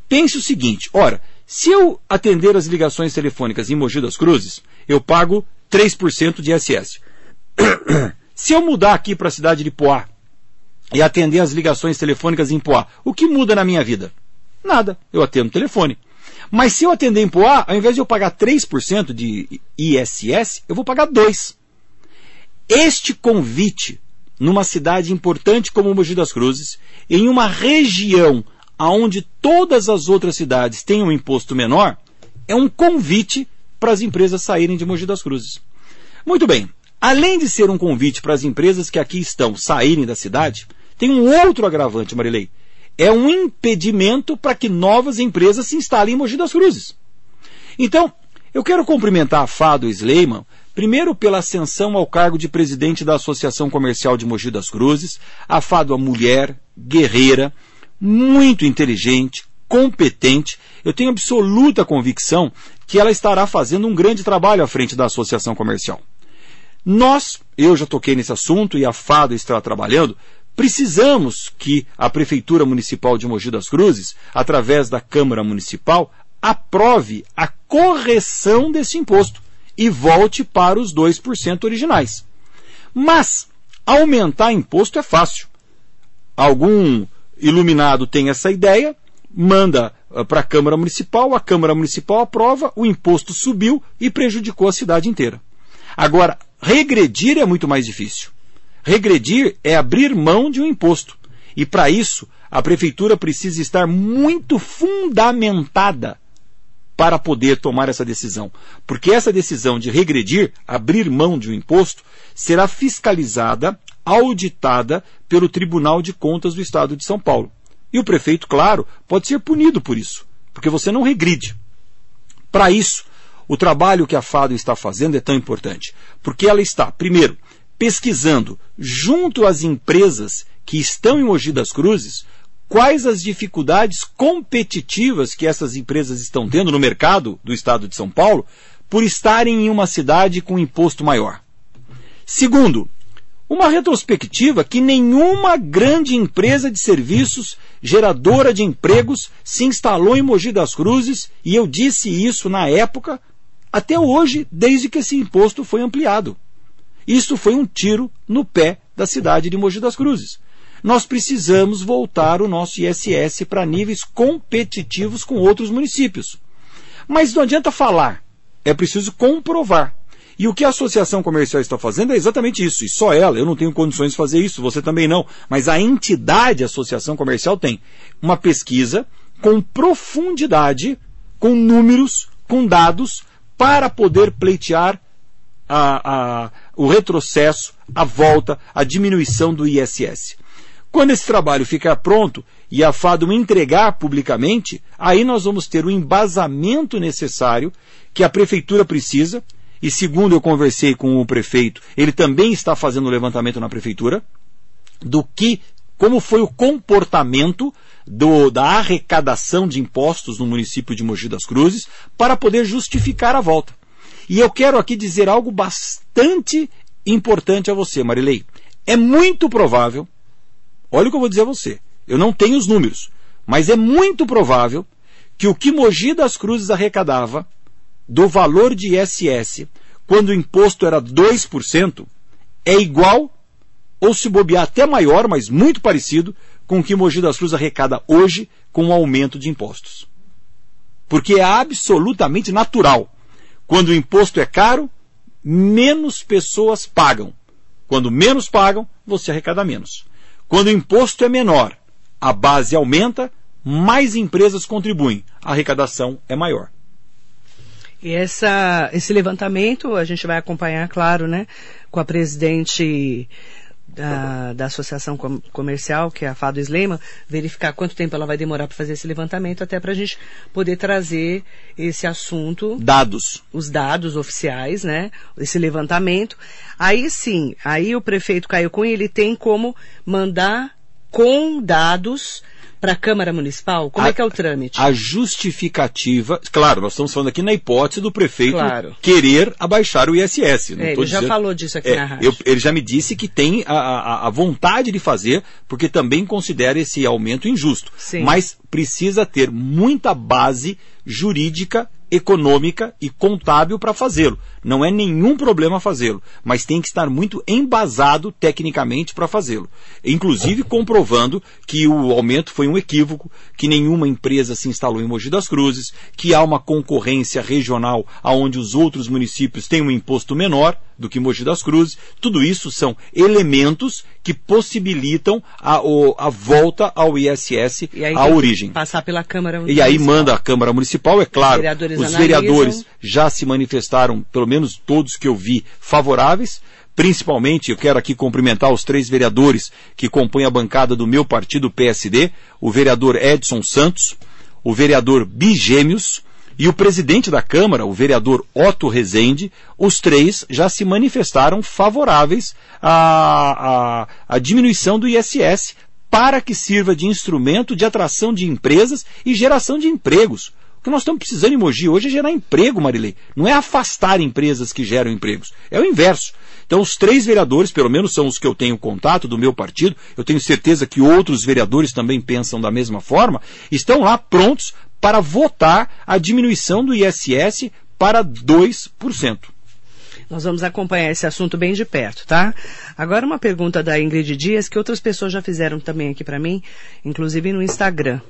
pense o seguinte: ora, se eu atender as ligações telefônicas em Mogi das Cruzes, eu pago 3% de ISS. se eu mudar aqui para a cidade de Poá e atender as ligações telefônicas em Poá, o que muda na minha vida? Nada. Eu atendo telefone. Mas se eu atender em Poá, ao invés de eu pagar 3% de ISS, eu vou pagar 2%. Este convite, numa cidade importante como Mogi das Cruzes, em uma região onde todas as outras cidades têm um imposto menor, é um convite para as empresas saírem de Mogi das Cruzes. Muito bem. Além de ser um convite para as empresas que aqui estão saírem da cidade, tem um outro agravante, Marilei é um impedimento para que novas empresas se instalem em Mogi das Cruzes. Então, eu quero cumprimentar a Fado Sleiman, primeiro pela ascensão ao cargo de presidente da Associação Comercial de Mogi das Cruzes, a Fado a mulher, guerreira, muito inteligente, competente. Eu tenho absoluta convicção que ela estará fazendo um grande trabalho à frente da Associação Comercial. Nós, eu já toquei nesse assunto e a Fado está trabalhando, Precisamos que a Prefeitura Municipal de Mogi das Cruzes, através da Câmara Municipal, aprove a correção desse imposto e volte para os 2% originais. Mas aumentar imposto é fácil. Algum iluminado tem essa ideia, manda ah, para a Câmara Municipal, a Câmara Municipal aprova, o imposto subiu e prejudicou a cidade inteira. Agora, regredir é muito mais difícil. Regredir é abrir mão de um imposto. E para isso, a prefeitura precisa estar muito fundamentada para poder tomar essa decisão. Porque essa decisão de regredir, abrir mão de um imposto, será fiscalizada, auditada pelo Tribunal de Contas do Estado de São Paulo. E o prefeito, claro, pode ser punido por isso, porque você não regride. Para isso, o trabalho que a FADO está fazendo é tão importante? Porque ela está, primeiro, pesquisando junto às empresas que estão em Mogi das Cruzes quais as dificuldades competitivas que essas empresas estão tendo no mercado do estado de São Paulo por estarem em uma cidade com imposto maior. Segundo, uma retrospectiva que nenhuma grande empresa de serviços geradora de empregos se instalou em Mogi das Cruzes e eu disse isso na época até hoje, desde que esse imposto foi ampliado. Isso foi um tiro no pé da cidade de Mogi das Cruzes. Nós precisamos voltar o nosso ISS para níveis competitivos com outros municípios. Mas não adianta falar, é preciso comprovar. E o que a Associação Comercial está fazendo é exatamente isso, e só ela, eu não tenho condições de fazer isso, você também não, mas a entidade a Associação Comercial tem uma pesquisa com profundidade, com números, com dados, para poder pleitear a, a, o retrocesso, a volta, a diminuição do ISS. Quando esse trabalho ficar pronto e a FADO entregar publicamente, aí nós vamos ter o embasamento necessário que a prefeitura precisa, e segundo eu conversei com o prefeito, ele também está fazendo o levantamento na prefeitura do que, como foi o comportamento do, da arrecadação de impostos no município de Mogi das Cruzes para poder justificar a volta. E eu quero aqui dizer algo bastante importante a você, Marilei. É muito provável, olha o que eu vou dizer a você, eu não tenho os números, mas é muito provável que o que Mogi das Cruzes arrecadava do valor de ISS, quando o imposto era 2%, é igual, ou se bobear até maior, mas muito parecido, com o que Mogi das Cruzes arrecada hoje com o aumento de impostos. Porque é absolutamente natural. Quando o imposto é caro, menos pessoas pagam. Quando menos pagam, você arrecada menos. Quando o imposto é menor, a base aumenta, mais empresas contribuem, a arrecadação é maior. E essa, esse levantamento a gente vai acompanhar, claro, né, com a presidente da, da Associação Comercial, que é a Fado Sleima, verificar quanto tempo ela vai demorar para fazer esse levantamento, até para a gente poder trazer esse assunto. Dados. Os dados oficiais, né? Esse levantamento. Aí sim, aí o prefeito Caio Cunha, ele tem como mandar com dados para a Câmara Municipal? Como a, é que é o trâmite? A justificativa, claro, nós estamos falando aqui na hipótese do prefeito claro. querer abaixar o ISS. É, ele já falou disso aqui é, na rádio. Eu, ele já me disse que tem a, a, a, vontade de fazer, porque também considera esse aumento injusto. Sim. Mas precisa ter muita base jurídica econômica e contábil para fazê-lo. Não é nenhum problema fazê-lo, mas tem que estar muito embasado tecnicamente para fazê-lo. Inclusive comprovando que o aumento foi um equívoco, que nenhuma empresa se instalou em Mogi das Cruzes, que há uma concorrência regional aonde os outros municípios têm um imposto menor do que Mogi das Cruzes. Tudo isso são elementos que possibilitam a, a volta ao ISS, à origem. Passar pela Câmara Municipal. E aí manda a Câmara Municipal, é claro. Os os vereadores já se manifestaram, pelo menos todos que eu vi, favoráveis. Principalmente, eu quero aqui cumprimentar os três vereadores que compõem a bancada do meu partido, PSD, o vereador Edson Santos, o vereador Bigêmeos e o presidente da Câmara, o vereador Otto Rezende, os três já se manifestaram favoráveis à, à, à diminuição do ISS para que sirva de instrumento de atração de empresas e geração de empregos. O que nós estamos precisando em Mogi hoje é gerar emprego, Marilei. Não é afastar empresas que geram empregos. É o inverso. Então, os três vereadores, pelo menos são os que eu tenho contato do meu partido, eu tenho certeza que outros vereadores também pensam da mesma forma, estão lá prontos para votar a diminuição do ISS para 2%. Nós vamos acompanhar esse assunto bem de perto, tá? Agora uma pergunta da Ingrid Dias, que outras pessoas já fizeram também aqui para mim, inclusive no Instagram.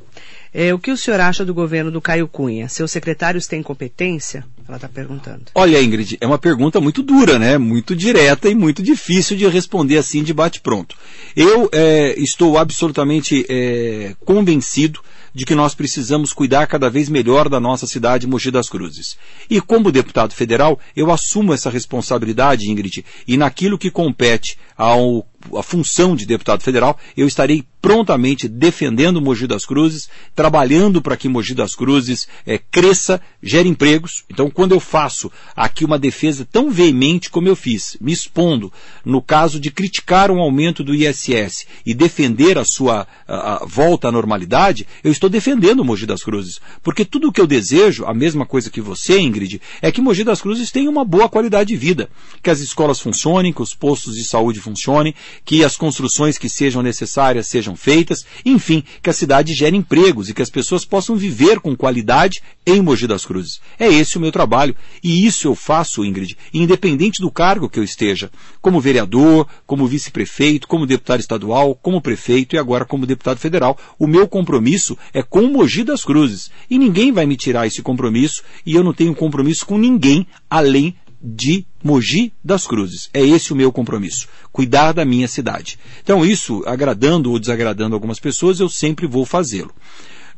É, o que o senhor acha do governo do Caio Cunha? Seus secretários têm competência? Ela está perguntando. Olha, Ingrid, é uma pergunta muito dura, né? Muito direta e muito difícil de responder assim de bate-pronto. Eu é, estou absolutamente é, convencido de que nós precisamos cuidar cada vez melhor da nossa cidade Mogi das Cruzes. E como deputado federal, eu assumo essa responsabilidade, Ingrid, e naquilo que compete ao a função de deputado federal, eu estarei prontamente defendendo Mogi das Cruzes, trabalhando para que Mogi das Cruzes é, cresça, gere empregos. Então, quando eu faço aqui uma defesa tão veemente como eu fiz, me expondo no caso de criticar um aumento do ISS e defender a sua a, a volta à normalidade, eu estou defendendo Mogi das Cruzes. Porque tudo o que eu desejo, a mesma coisa que você, Ingrid, é que Mogi das Cruzes tenha uma boa qualidade de vida. Que as escolas funcionem, que os postos de saúde funcionem, que as construções que sejam necessárias sejam feitas, enfim, que a cidade gere empregos e que as pessoas possam viver com qualidade em Mogi das Cruzes. É esse o meu trabalho e isso eu faço, Ingrid, independente do cargo que eu esteja, como vereador, como vice-prefeito, como deputado estadual, como prefeito e agora como deputado federal. O meu compromisso é com Mogi das Cruzes e ninguém vai me tirar esse compromisso e eu não tenho compromisso com ninguém além de Mogi das Cruzes. É esse o meu compromisso. Cuidar da minha cidade. Então, isso, agradando ou desagradando algumas pessoas, eu sempre vou fazê-lo.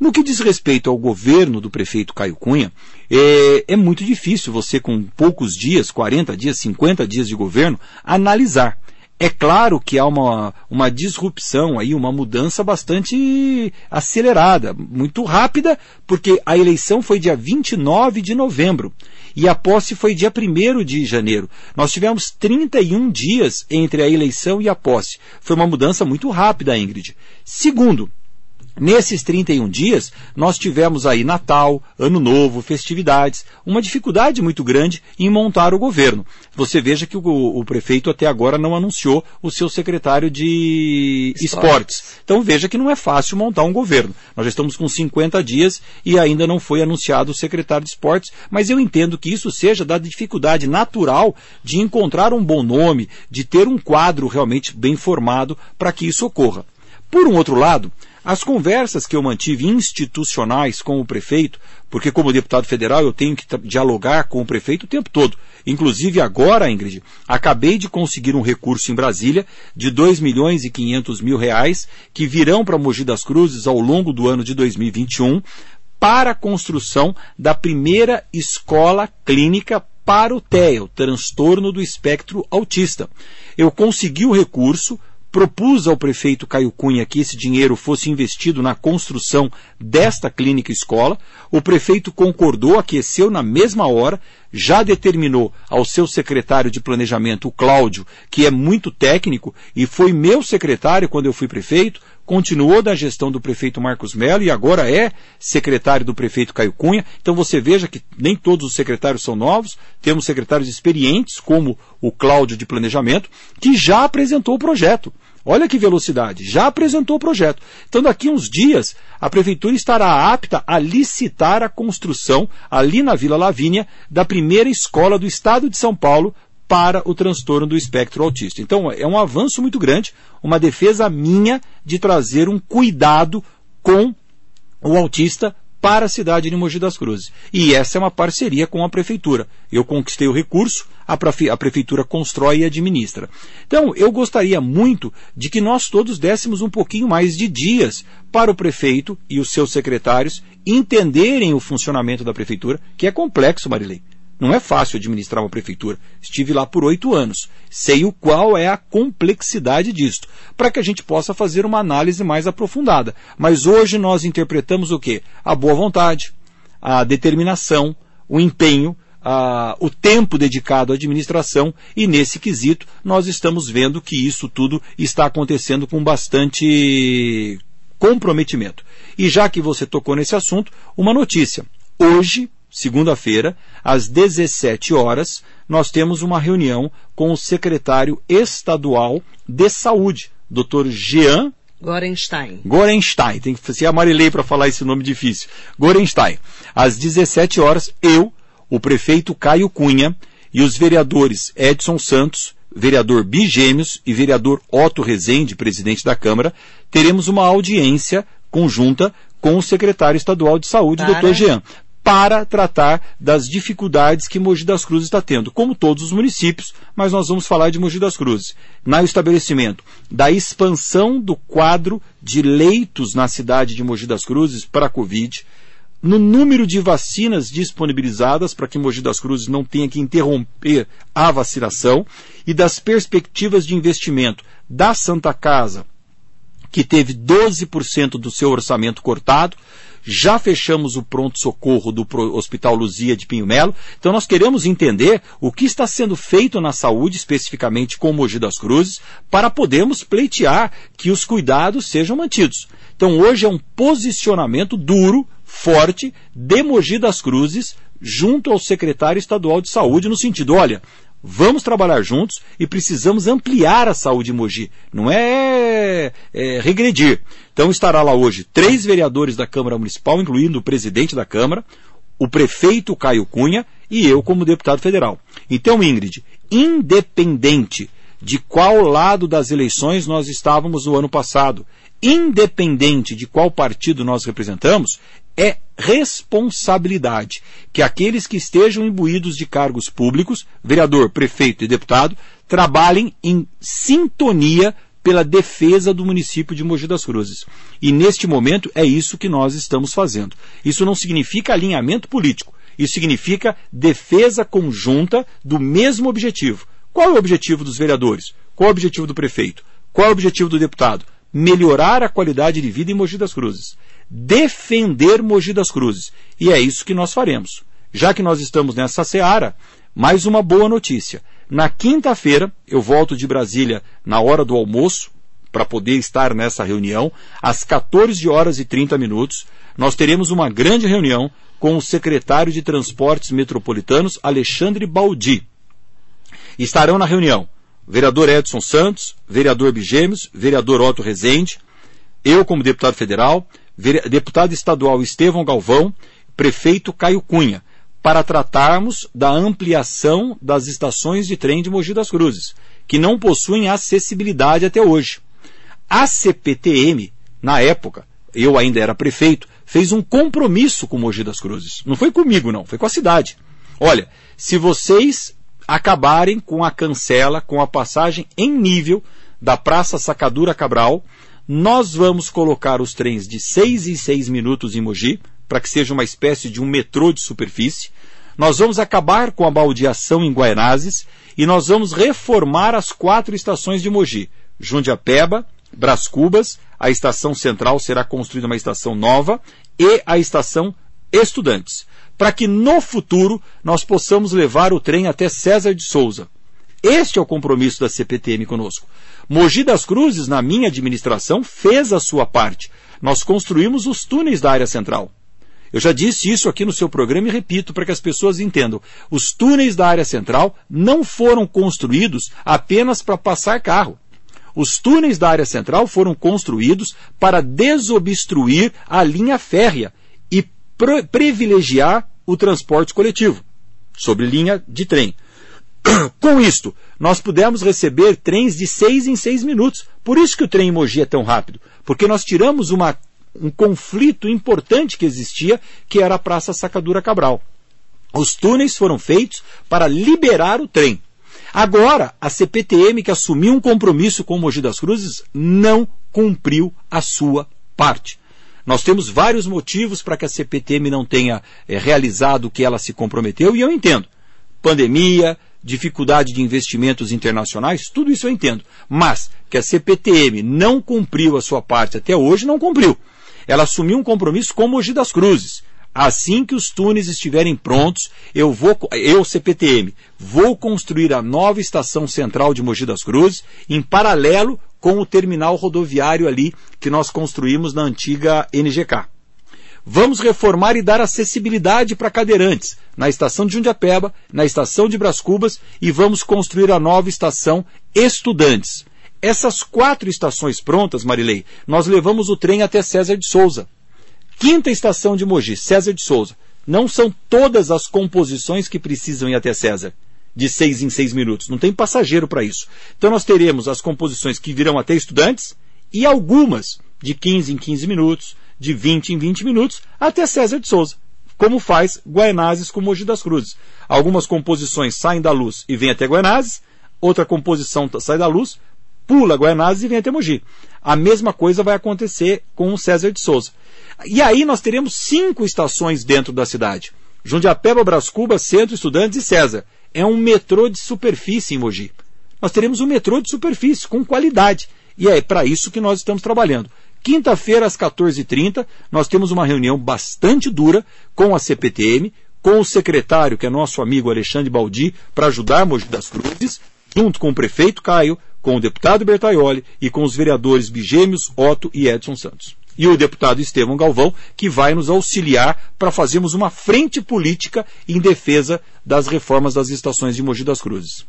No que diz respeito ao governo do prefeito Caio Cunha, é, é, muito difícil você, com poucos dias, 40 dias, 50 dias de governo, analisar. É claro que há uma, uma disrupção aí, uma mudança bastante acelerada, muito rápida, porque a eleição foi dia 29 de novembro e a posse foi dia 1 de janeiro. Nós tivemos 31 dias entre a eleição e a posse. Foi uma mudança muito rápida, Ingrid. Segundo, Nesses 31 dias, nós tivemos aí Natal, Ano Novo, festividades, uma dificuldade muito grande em montar o governo. Você veja que o, o prefeito até agora não anunciou o seu secretário de esportes. esportes. Então veja que não é fácil montar um governo. Nós já estamos com 50 dias e ainda não foi anunciado o secretário de esportes, mas eu entendo que isso seja da dificuldade natural de encontrar um bom nome, de ter um quadro realmente bem formado para que isso ocorra. Por um outro lado, as conversas que eu mantive institucionais com o prefeito, porque como deputado federal eu tenho que dialogar com o prefeito o tempo todo. Inclusive agora, Ingrid, acabei de conseguir um recurso em Brasília de 2 milhões e 500 mil reais que virão para Mogi das Cruzes ao longo do ano de 2021 para a construção da primeira escola clínica para o TEA, o transtorno do espectro autista. Eu consegui o recurso, propus ao prefeito Caio Cunha que esse dinheiro fosse investido na construção desta clínica escola. O prefeito concordou, aqueceu na mesma hora, já determinou ao seu secretário de planejamento, o Cláudio, que é muito técnico e foi meu secretário quando eu fui prefeito, continuou da gestão do prefeito Marcos Melo e agora é secretário do prefeito Caio Cunha. Então você veja que nem todos os secretários são novos, temos secretários experientes, como o Cláudio de Planejamento, que já apresentou o projeto. Olha que velocidade, já apresentou o projeto. Então, daqui uns dias, a prefeitura estará apta a licitar a construção, ali na Vila Lavínia, da primeira escola do estado de São Paulo para o transtorno do espectro autista. Então, é um avanço muito grande, uma defesa minha de trazer um cuidado com o autista para a cidade de Mogi das Cruzes. E essa é uma parceria com a prefeitura. Eu conquistei o recurso, a, prefe a prefeitura constrói e administra. Então, eu gostaria muito de que nós todos dessemos um pouquinho mais de dias para o prefeito e os seus secretários entenderem o funcionamento da prefeitura, que é complexo, Marilei. Não é fácil administrar uma prefeitura. Estive lá por oito anos. Sei o qual é a complexidade disto, para que a gente possa fazer uma análise mais aprofundada. Mas hoje nós interpretamos o quê? A boa vontade, a determinação, o empenho, a, o tempo dedicado à administração e nesse quesito nós estamos vendo que isso tudo está acontecendo com bastante comprometimento. E já que você tocou nesse assunto, uma notícia. Hoje, segunda-feira, às 17 horas, nós temos uma reunião com o secretário estadual de saúde, Dr. Jean Gorenstein. Gorenstein, tem que ser amarelei para falar esse nome difícil. Gorenstein. Às 17 horas, eu, o prefeito Caio Cunha e os vereadores Edson Santos, vereador Bigêmeos e vereador Otto Rezende, presidente da Câmara, teremos uma audiência conjunta com o secretário estadual de saúde, Para... Dr. Jean, para tratar das dificuldades que Mogi das Cruzes está tendo, como todos os municípios, mas nós vamos falar de Mogi das Cruzes. Na estabelecimento da expansão do quadro de leitos na cidade de Mogi das Cruzes para a Covid, no número de vacinas disponibilizadas para que Mogi das Cruzes não tenha que interromper a vacinação e das perspectivas de investimento da Santa Casa, que teve 12% do seu orçamento cortado, já fechamos o pronto-socorro do Hospital Luzia de Pinho Melo. Então nós queremos entender o que está sendo feito na saúde, especificamente com Mogi das Cruzes, para podermos pleitear que os cuidados sejam mantidos. Então hoje é um posicionamento duro, forte, de Mogi das Cruzes, junto ao secretário estadual de saúde, no sentido, olha, Vamos trabalhar juntos e precisamos ampliar a saúde em Mogi. Não é, é, regredir. Então estará lá hoje três vereadores da Câmara Municipal, incluindo o presidente da Câmara, o prefeito Caio Cunha e eu como deputado federal. Então, Ingrid, independente de qual lado das eleições nós estávamos no ano passado, independente de qual partido nós representamos, é responsabilidade que aqueles que estejam imbuídos de cargos públicos, vereador, prefeito e deputado, trabalhem em sintonia pela defesa do município de Mogi das Cruzes. E neste momento é isso que nós estamos fazendo. Isso não significa alinhamento político. Isso significa defesa conjunta do mesmo objetivo. Qual é o objetivo dos vereadores? Qual é o objetivo do prefeito? Qual é o objetivo do deputado? Melhorar a qualidade de vida em Mogi das Cruzes defender Mogi das Cruzes. E é isso que nós faremos. Já que nós estamos nessa seara, mais uma boa notícia. Na quinta-feira, eu volto de Brasília na hora do almoço, para poder estar nessa reunião, às 14 horas e 30 minutos, nós teremos uma grande reunião com o secretário de Transportes Metropolitanos, Alexandre Baldi. Estarão na reunião vereador Edson Santos, vereador Bigêmeos, vereador Otto Rezende, eu como deputado federal, deputado estadual Estevão Galvão, prefeito Caio Cunha, para tratarmos da ampliação das estações de trem de Mogi das Cruzes, que não possuem acessibilidade até hoje. A CPTM, na época, eu ainda era prefeito, fez um compromisso com Mogi das Cruzes. Não foi comigo, não, foi com a cidade. Olha, se vocês acabarem com a cancela, com a passagem em nível da Praça Sacadura Cabral, nós vamos colocar os trens de 6 em 6 minutos em Mogi, para que seja uma espécie de um metrô de superfície. Nós vamos acabar com a baldeação em Guaianazes e nós vamos reformar as quatro estações de Mogi. Jundiapeba, Bras Cubas, a estação central será construída uma estação nova e a estação Estudantes, para que no futuro nós possamos levar o trem até César de Souza. Este é o compromisso da CPTM conosco. Mogi das Cruzes, na minha administração, fez a sua parte. Nós construímos os túneis da área central. Eu já disse isso aqui no seu programa e repito para que as pessoas entendam. Os túneis da área central não foram construídos apenas para passar carro. Os túneis da área central foram construídos para desobstruir a linha férrea e privilegiar o transporte coletivo sobre linha de trem. Com isto, nós pudemos receber trens de seis em seis minutos. Por isso que o trem em Mogi é tão rápido. Porque nós tiramos uma, um conflito importante que existia, que era a Praça Sacadura Cabral. Os túneis foram feitos para liberar o trem. Agora, a CPTM, que assumiu um compromisso com o Mogi das Cruzes, não cumpriu a sua parte. Nós temos vários motivos para que a CPTM não tenha é, realizado o que ela se comprometeu, e eu entendo. Pandemia, dificuldade de investimentos internacionais, tudo isso eu entendo. Mas que a CPTM não cumpriu a sua parte até hoje, não cumpriu. Ela assumiu um compromisso com Mogi das Cruzes. Assim que os túneis estiverem prontos, eu vou, eu CPTM, vou construir a nova estação central de Mogi das Cruzes, em paralelo com o terminal rodoviário ali que nós construímos na antiga NGK. Vamos reformar e dar acessibilidade para cadeirantes na estação de Jundiapeba, na estação de Bras Cubas e vamos construir a nova estação Estudantes. Essas quatro estações prontas, Marilei, nós levamos o trem até César de Souza. Quinta estação de Mogi, César de Souza. Não são todas as composições que precisam ir até César, de seis em seis minutos. Não tem passageiro para isso. Então nós teremos as composições que virão até estudantes e algumas de 15 em 15 minutos, de 20 em 20 minutos, até César de Souza, como faz Guaianazes com Mogi das Cruzes. Algumas composições saem da luz e vêm até Guaianazes, outra composição sai da luz, pula Guaianazes e vem até Mogi. A mesma coisa vai acontecer com o César de Souza. E aí nós teremos cinco estações dentro da cidade. Jundiapeba, Brás Cubas, Centro, Estudantes e César. É um metrô de superfície em Mogi. Nós teremos um metrô de superfície, com qualidade. E é para isso que nós estamos trabalhando. Quinta-feira, às 14h30, nós temos uma reunião bastante dura com a CPTM, com o secretário, que é nosso amigo Alexandre Baldi, para ajudar Mogi das Cruzes, junto com o prefeito Caio, com o deputado Bertaioli e com os vereadores Bigêmeos, Otto e Edson Santos. E o deputado Estevão Galvão, que vai nos auxiliar para fazermos uma frente política em defesa das reformas das estações de Mogi das Cruzes.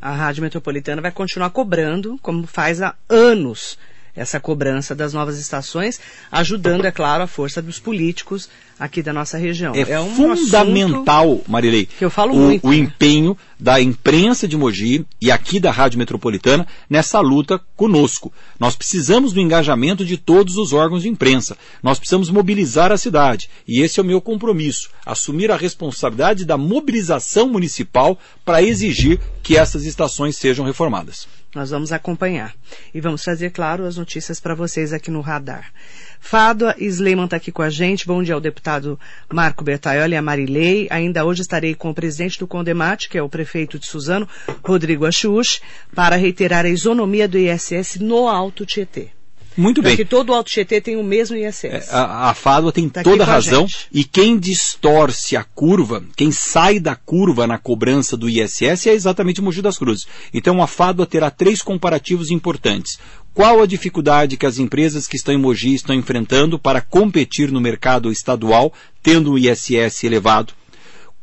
A Rádio Metropolitana vai continuar cobrando, como faz há anos, essa cobrança das novas estações, ajudando, é claro, a força dos políticos aqui da nossa região. É, é um fundamental, Marilei, que eu falo o, muito, o né? empenho da imprensa de Mogi e aqui da Rádio Metropolitana nessa luta conosco. Nós precisamos do engajamento de todos os órgãos de imprensa. Nós precisamos mobilizar a cidade. E esse é o meu compromisso, assumir a responsabilidade da mobilização municipal para exigir que essas estações sejam reformadas. Nós vamos acompanhar. E vamos trazer, claro, as notícias para vocês aqui no Radar. Fádua Sleiman está aqui com a gente. Bom dia ao deputado Marco Bertaioli e a Marilei. Ainda hoje estarei com o presidente do Condemate, que é o prefeito de Suzano, Rodrigo Achuch, para reiterar a isonomia do ISS no Alto Tietê. Muito bem. Porque todo o Alto Tietê tem o mesmo ISS. É, a, a Fádua tem Tá toda a a razão. gente. E quem distorce a curva, quem sai da curva na cobrança do ISS é exatamente o Mogi das Cruzes. Então a Fádua terá três comparativos importantes. Qual a dificuldade que as empresas que estão em Mogi estão enfrentando para competir no mercado estadual, tendo o ISS elevado?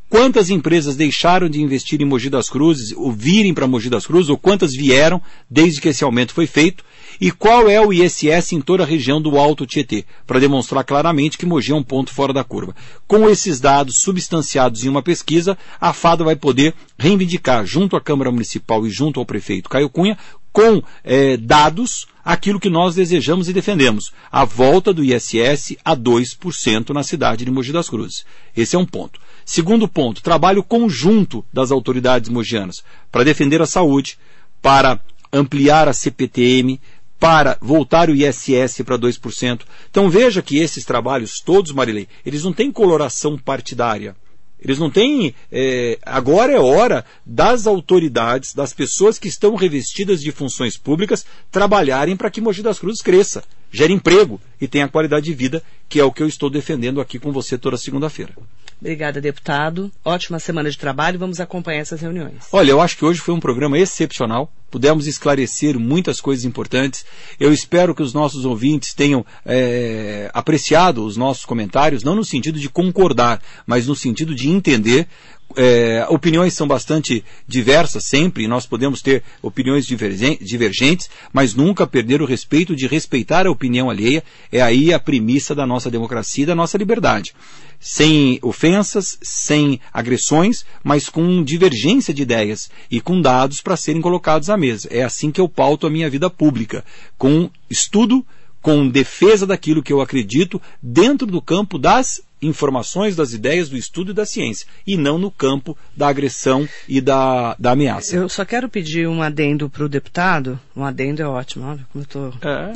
Quantas empresas deixaram de investir em Mogi das Cruzes, ou virem para Mogi das Cruzes, ou quantas vieram desde que esse aumento foi feito? E qual é o ISS em toda a região do Alto Tietê, para demonstrar claramente que Mogi é um ponto fora da curva. Com esses dados substanciados em uma pesquisa, a FADA vai poder reivindicar, junto à Câmara Municipal e junto ao prefeito Caio Cunha, com eh, dados, aquilo que nós desejamos e defendemos, a volta do ISS a 2% na cidade de Mogi das Cruzes. Esse é um ponto. Segundo ponto, trabalho conjunto das autoridades mogianas para defender a saúde, para ampliar a CPTM, para voltar o ISS para 2%. Então veja que esses trabalhos todos, Marilei, eles não têm coloração partidária. Eles não têm. é, agora é hora das autoridades, das pessoas que estão revestidas de funções públicas, trabalharem para que Mogi das Cruzes cresça, gere emprego e tenha qualidade de vida, que é o que eu estou defendendo aqui com você toda segunda-feira. Obrigada, deputado. Ótima semana de trabalho. Vamos acompanhar essas reuniões. Olha, eu acho que hoje foi um programa excepcional. Pudemos esclarecer muitas coisas importantes. Eu espero que os nossos ouvintes tenham é, apreciado os nossos comentários, não no sentido de concordar, mas no sentido de entender. É, opiniões são bastante diversas sempre, e nós podemos ter opiniões divergen- divergentes, mas nunca perder o respeito de respeitar a opinião alheia. É aí a premissa da nossa democracia e da nossa liberdade sem ofensas, sem agressões, mas com divergência de ideias e com dados para serem colocados à mesa. É assim que eu pauto a minha vida pública, com estudo, com defesa daquilo que eu acredito dentro do campo das informações, das ideias, do estudo e da ciência, e não no campo da agressão e da, da ameaça. Eu só quero pedir um adendo para o deputado. Um adendo é ótimo. Olha como eu tô... É.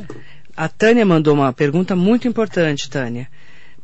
A Tânia mandou uma pergunta muito importante, Tânia.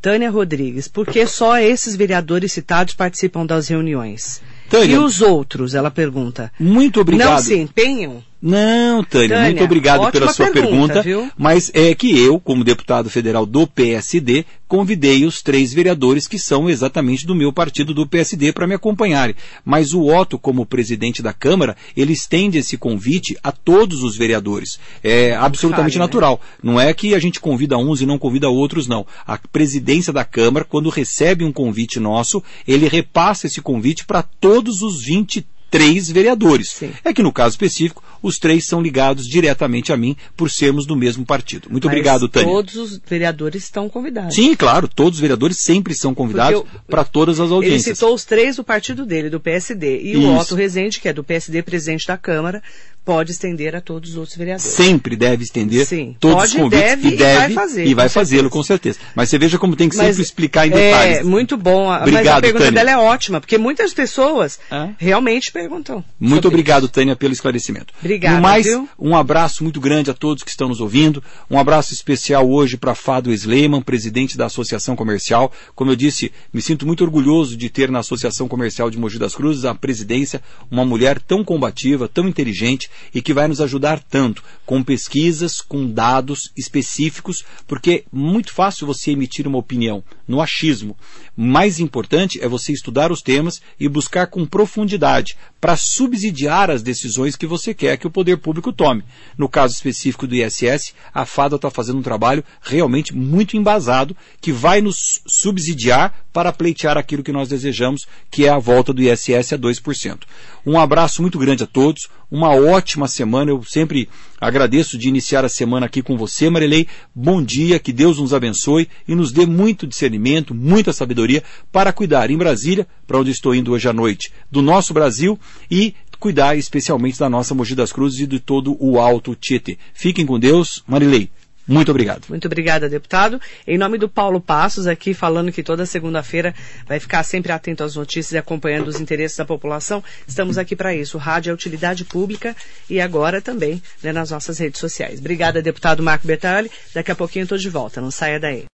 Tânia Rodrigues, por que só esses vereadores citados participam das reuniões? Tânia, E os outros, ela pergunta. muito obrigado. Não se empenham? Não, Tânia, Tânia, muito obrigado pela sua pergunta, pergunta. Mas é que eu, como deputado federal do PSD, convidei os três vereadores que são exatamente do meu partido do PSD para me acompanharem. Mas o Otto, como presidente da Câmara, ele estende esse convite a todos os vereadores. É absolutamente Sabe, né? natural. Não é que a gente convida uns e não convida outros, não. A presidência da Câmara, quando recebe um convite nosso, ele repassa esse convite para todos os 23 vereadores. Sim. É que no caso específico, os três são ligados diretamente a mim por sermos do mesmo partido. Muito Mas obrigado, Tânia. Todos os vereadores estão convidados. Sim, claro, todos os vereadores sempre são convidados para todas as Ele audiências. citou os três do partido dele, do PSD. E o Isso. Otto Rezende, que é do PSD, presidente da Câmara, pode estender a todos os outros vereadores. Sempre deve estender Sim, todos pode, os convites deve e e deve vai fazer, e vai fazê-lo com certeza. Mas você veja como tem que Mas, sempre explicar em detalhes. É, muito bom. A- Mas a Obrigado, pergunta Tânia. dela é ótima, porque muitas pessoas É? realmente perguntam. Muito obrigado, Tânia, pelo esclarecimento. Obrigada. No mais, viu? um abraço muito grande a todos que estão nos ouvindo. Um abraço especial hoje para Fado Sleiman, presidente da Associação Comercial. Como eu disse, me sinto muito orgulhoso de ter na Associação Comercial de Mogi das Cruzes a presidência uma mulher tão combativa, tão inteligente e que vai nos ajudar tanto com pesquisas, com dados específicos, porque é muito fácil você emitir uma opinião no achismo. Mais importante é você estudar os temas e buscar com profundidade para subsidiar as decisões que você quer que o poder público tome. No caso específico do ISS, a FADA está fazendo um trabalho realmente muito embasado que vai nos subsidiar para pleitear aquilo que nós desejamos, que é a volta do ISS a 2%. Um abraço muito grande a todos, uma ótima semana. Eu sempre agradeço de iniciar a semana aqui com você, Marilei. Bom dia, que Deus nos abençoe e nos dê muito discernimento, muita sabedoria para cuidar em Brasília, para onde estou indo hoje à noite, do nosso Brasil e cuidar especialmente da nossa Mogi das Cruzes e de todo o Alto Tietê. Fiquem com Deus, Marilei. Muito obrigado. Muito obrigada, deputado. Em nome do Paulo Passos, aqui falando que toda segunda-feira vai ficar sempre atento às notícias e acompanhando os interesses da população, estamos aqui para isso. O rádio é utilidade pública e agora também né, nas nossas redes sociais. Obrigada, deputado Marco Bertali. Daqui a pouquinho eu estou de volta. Não saia daí.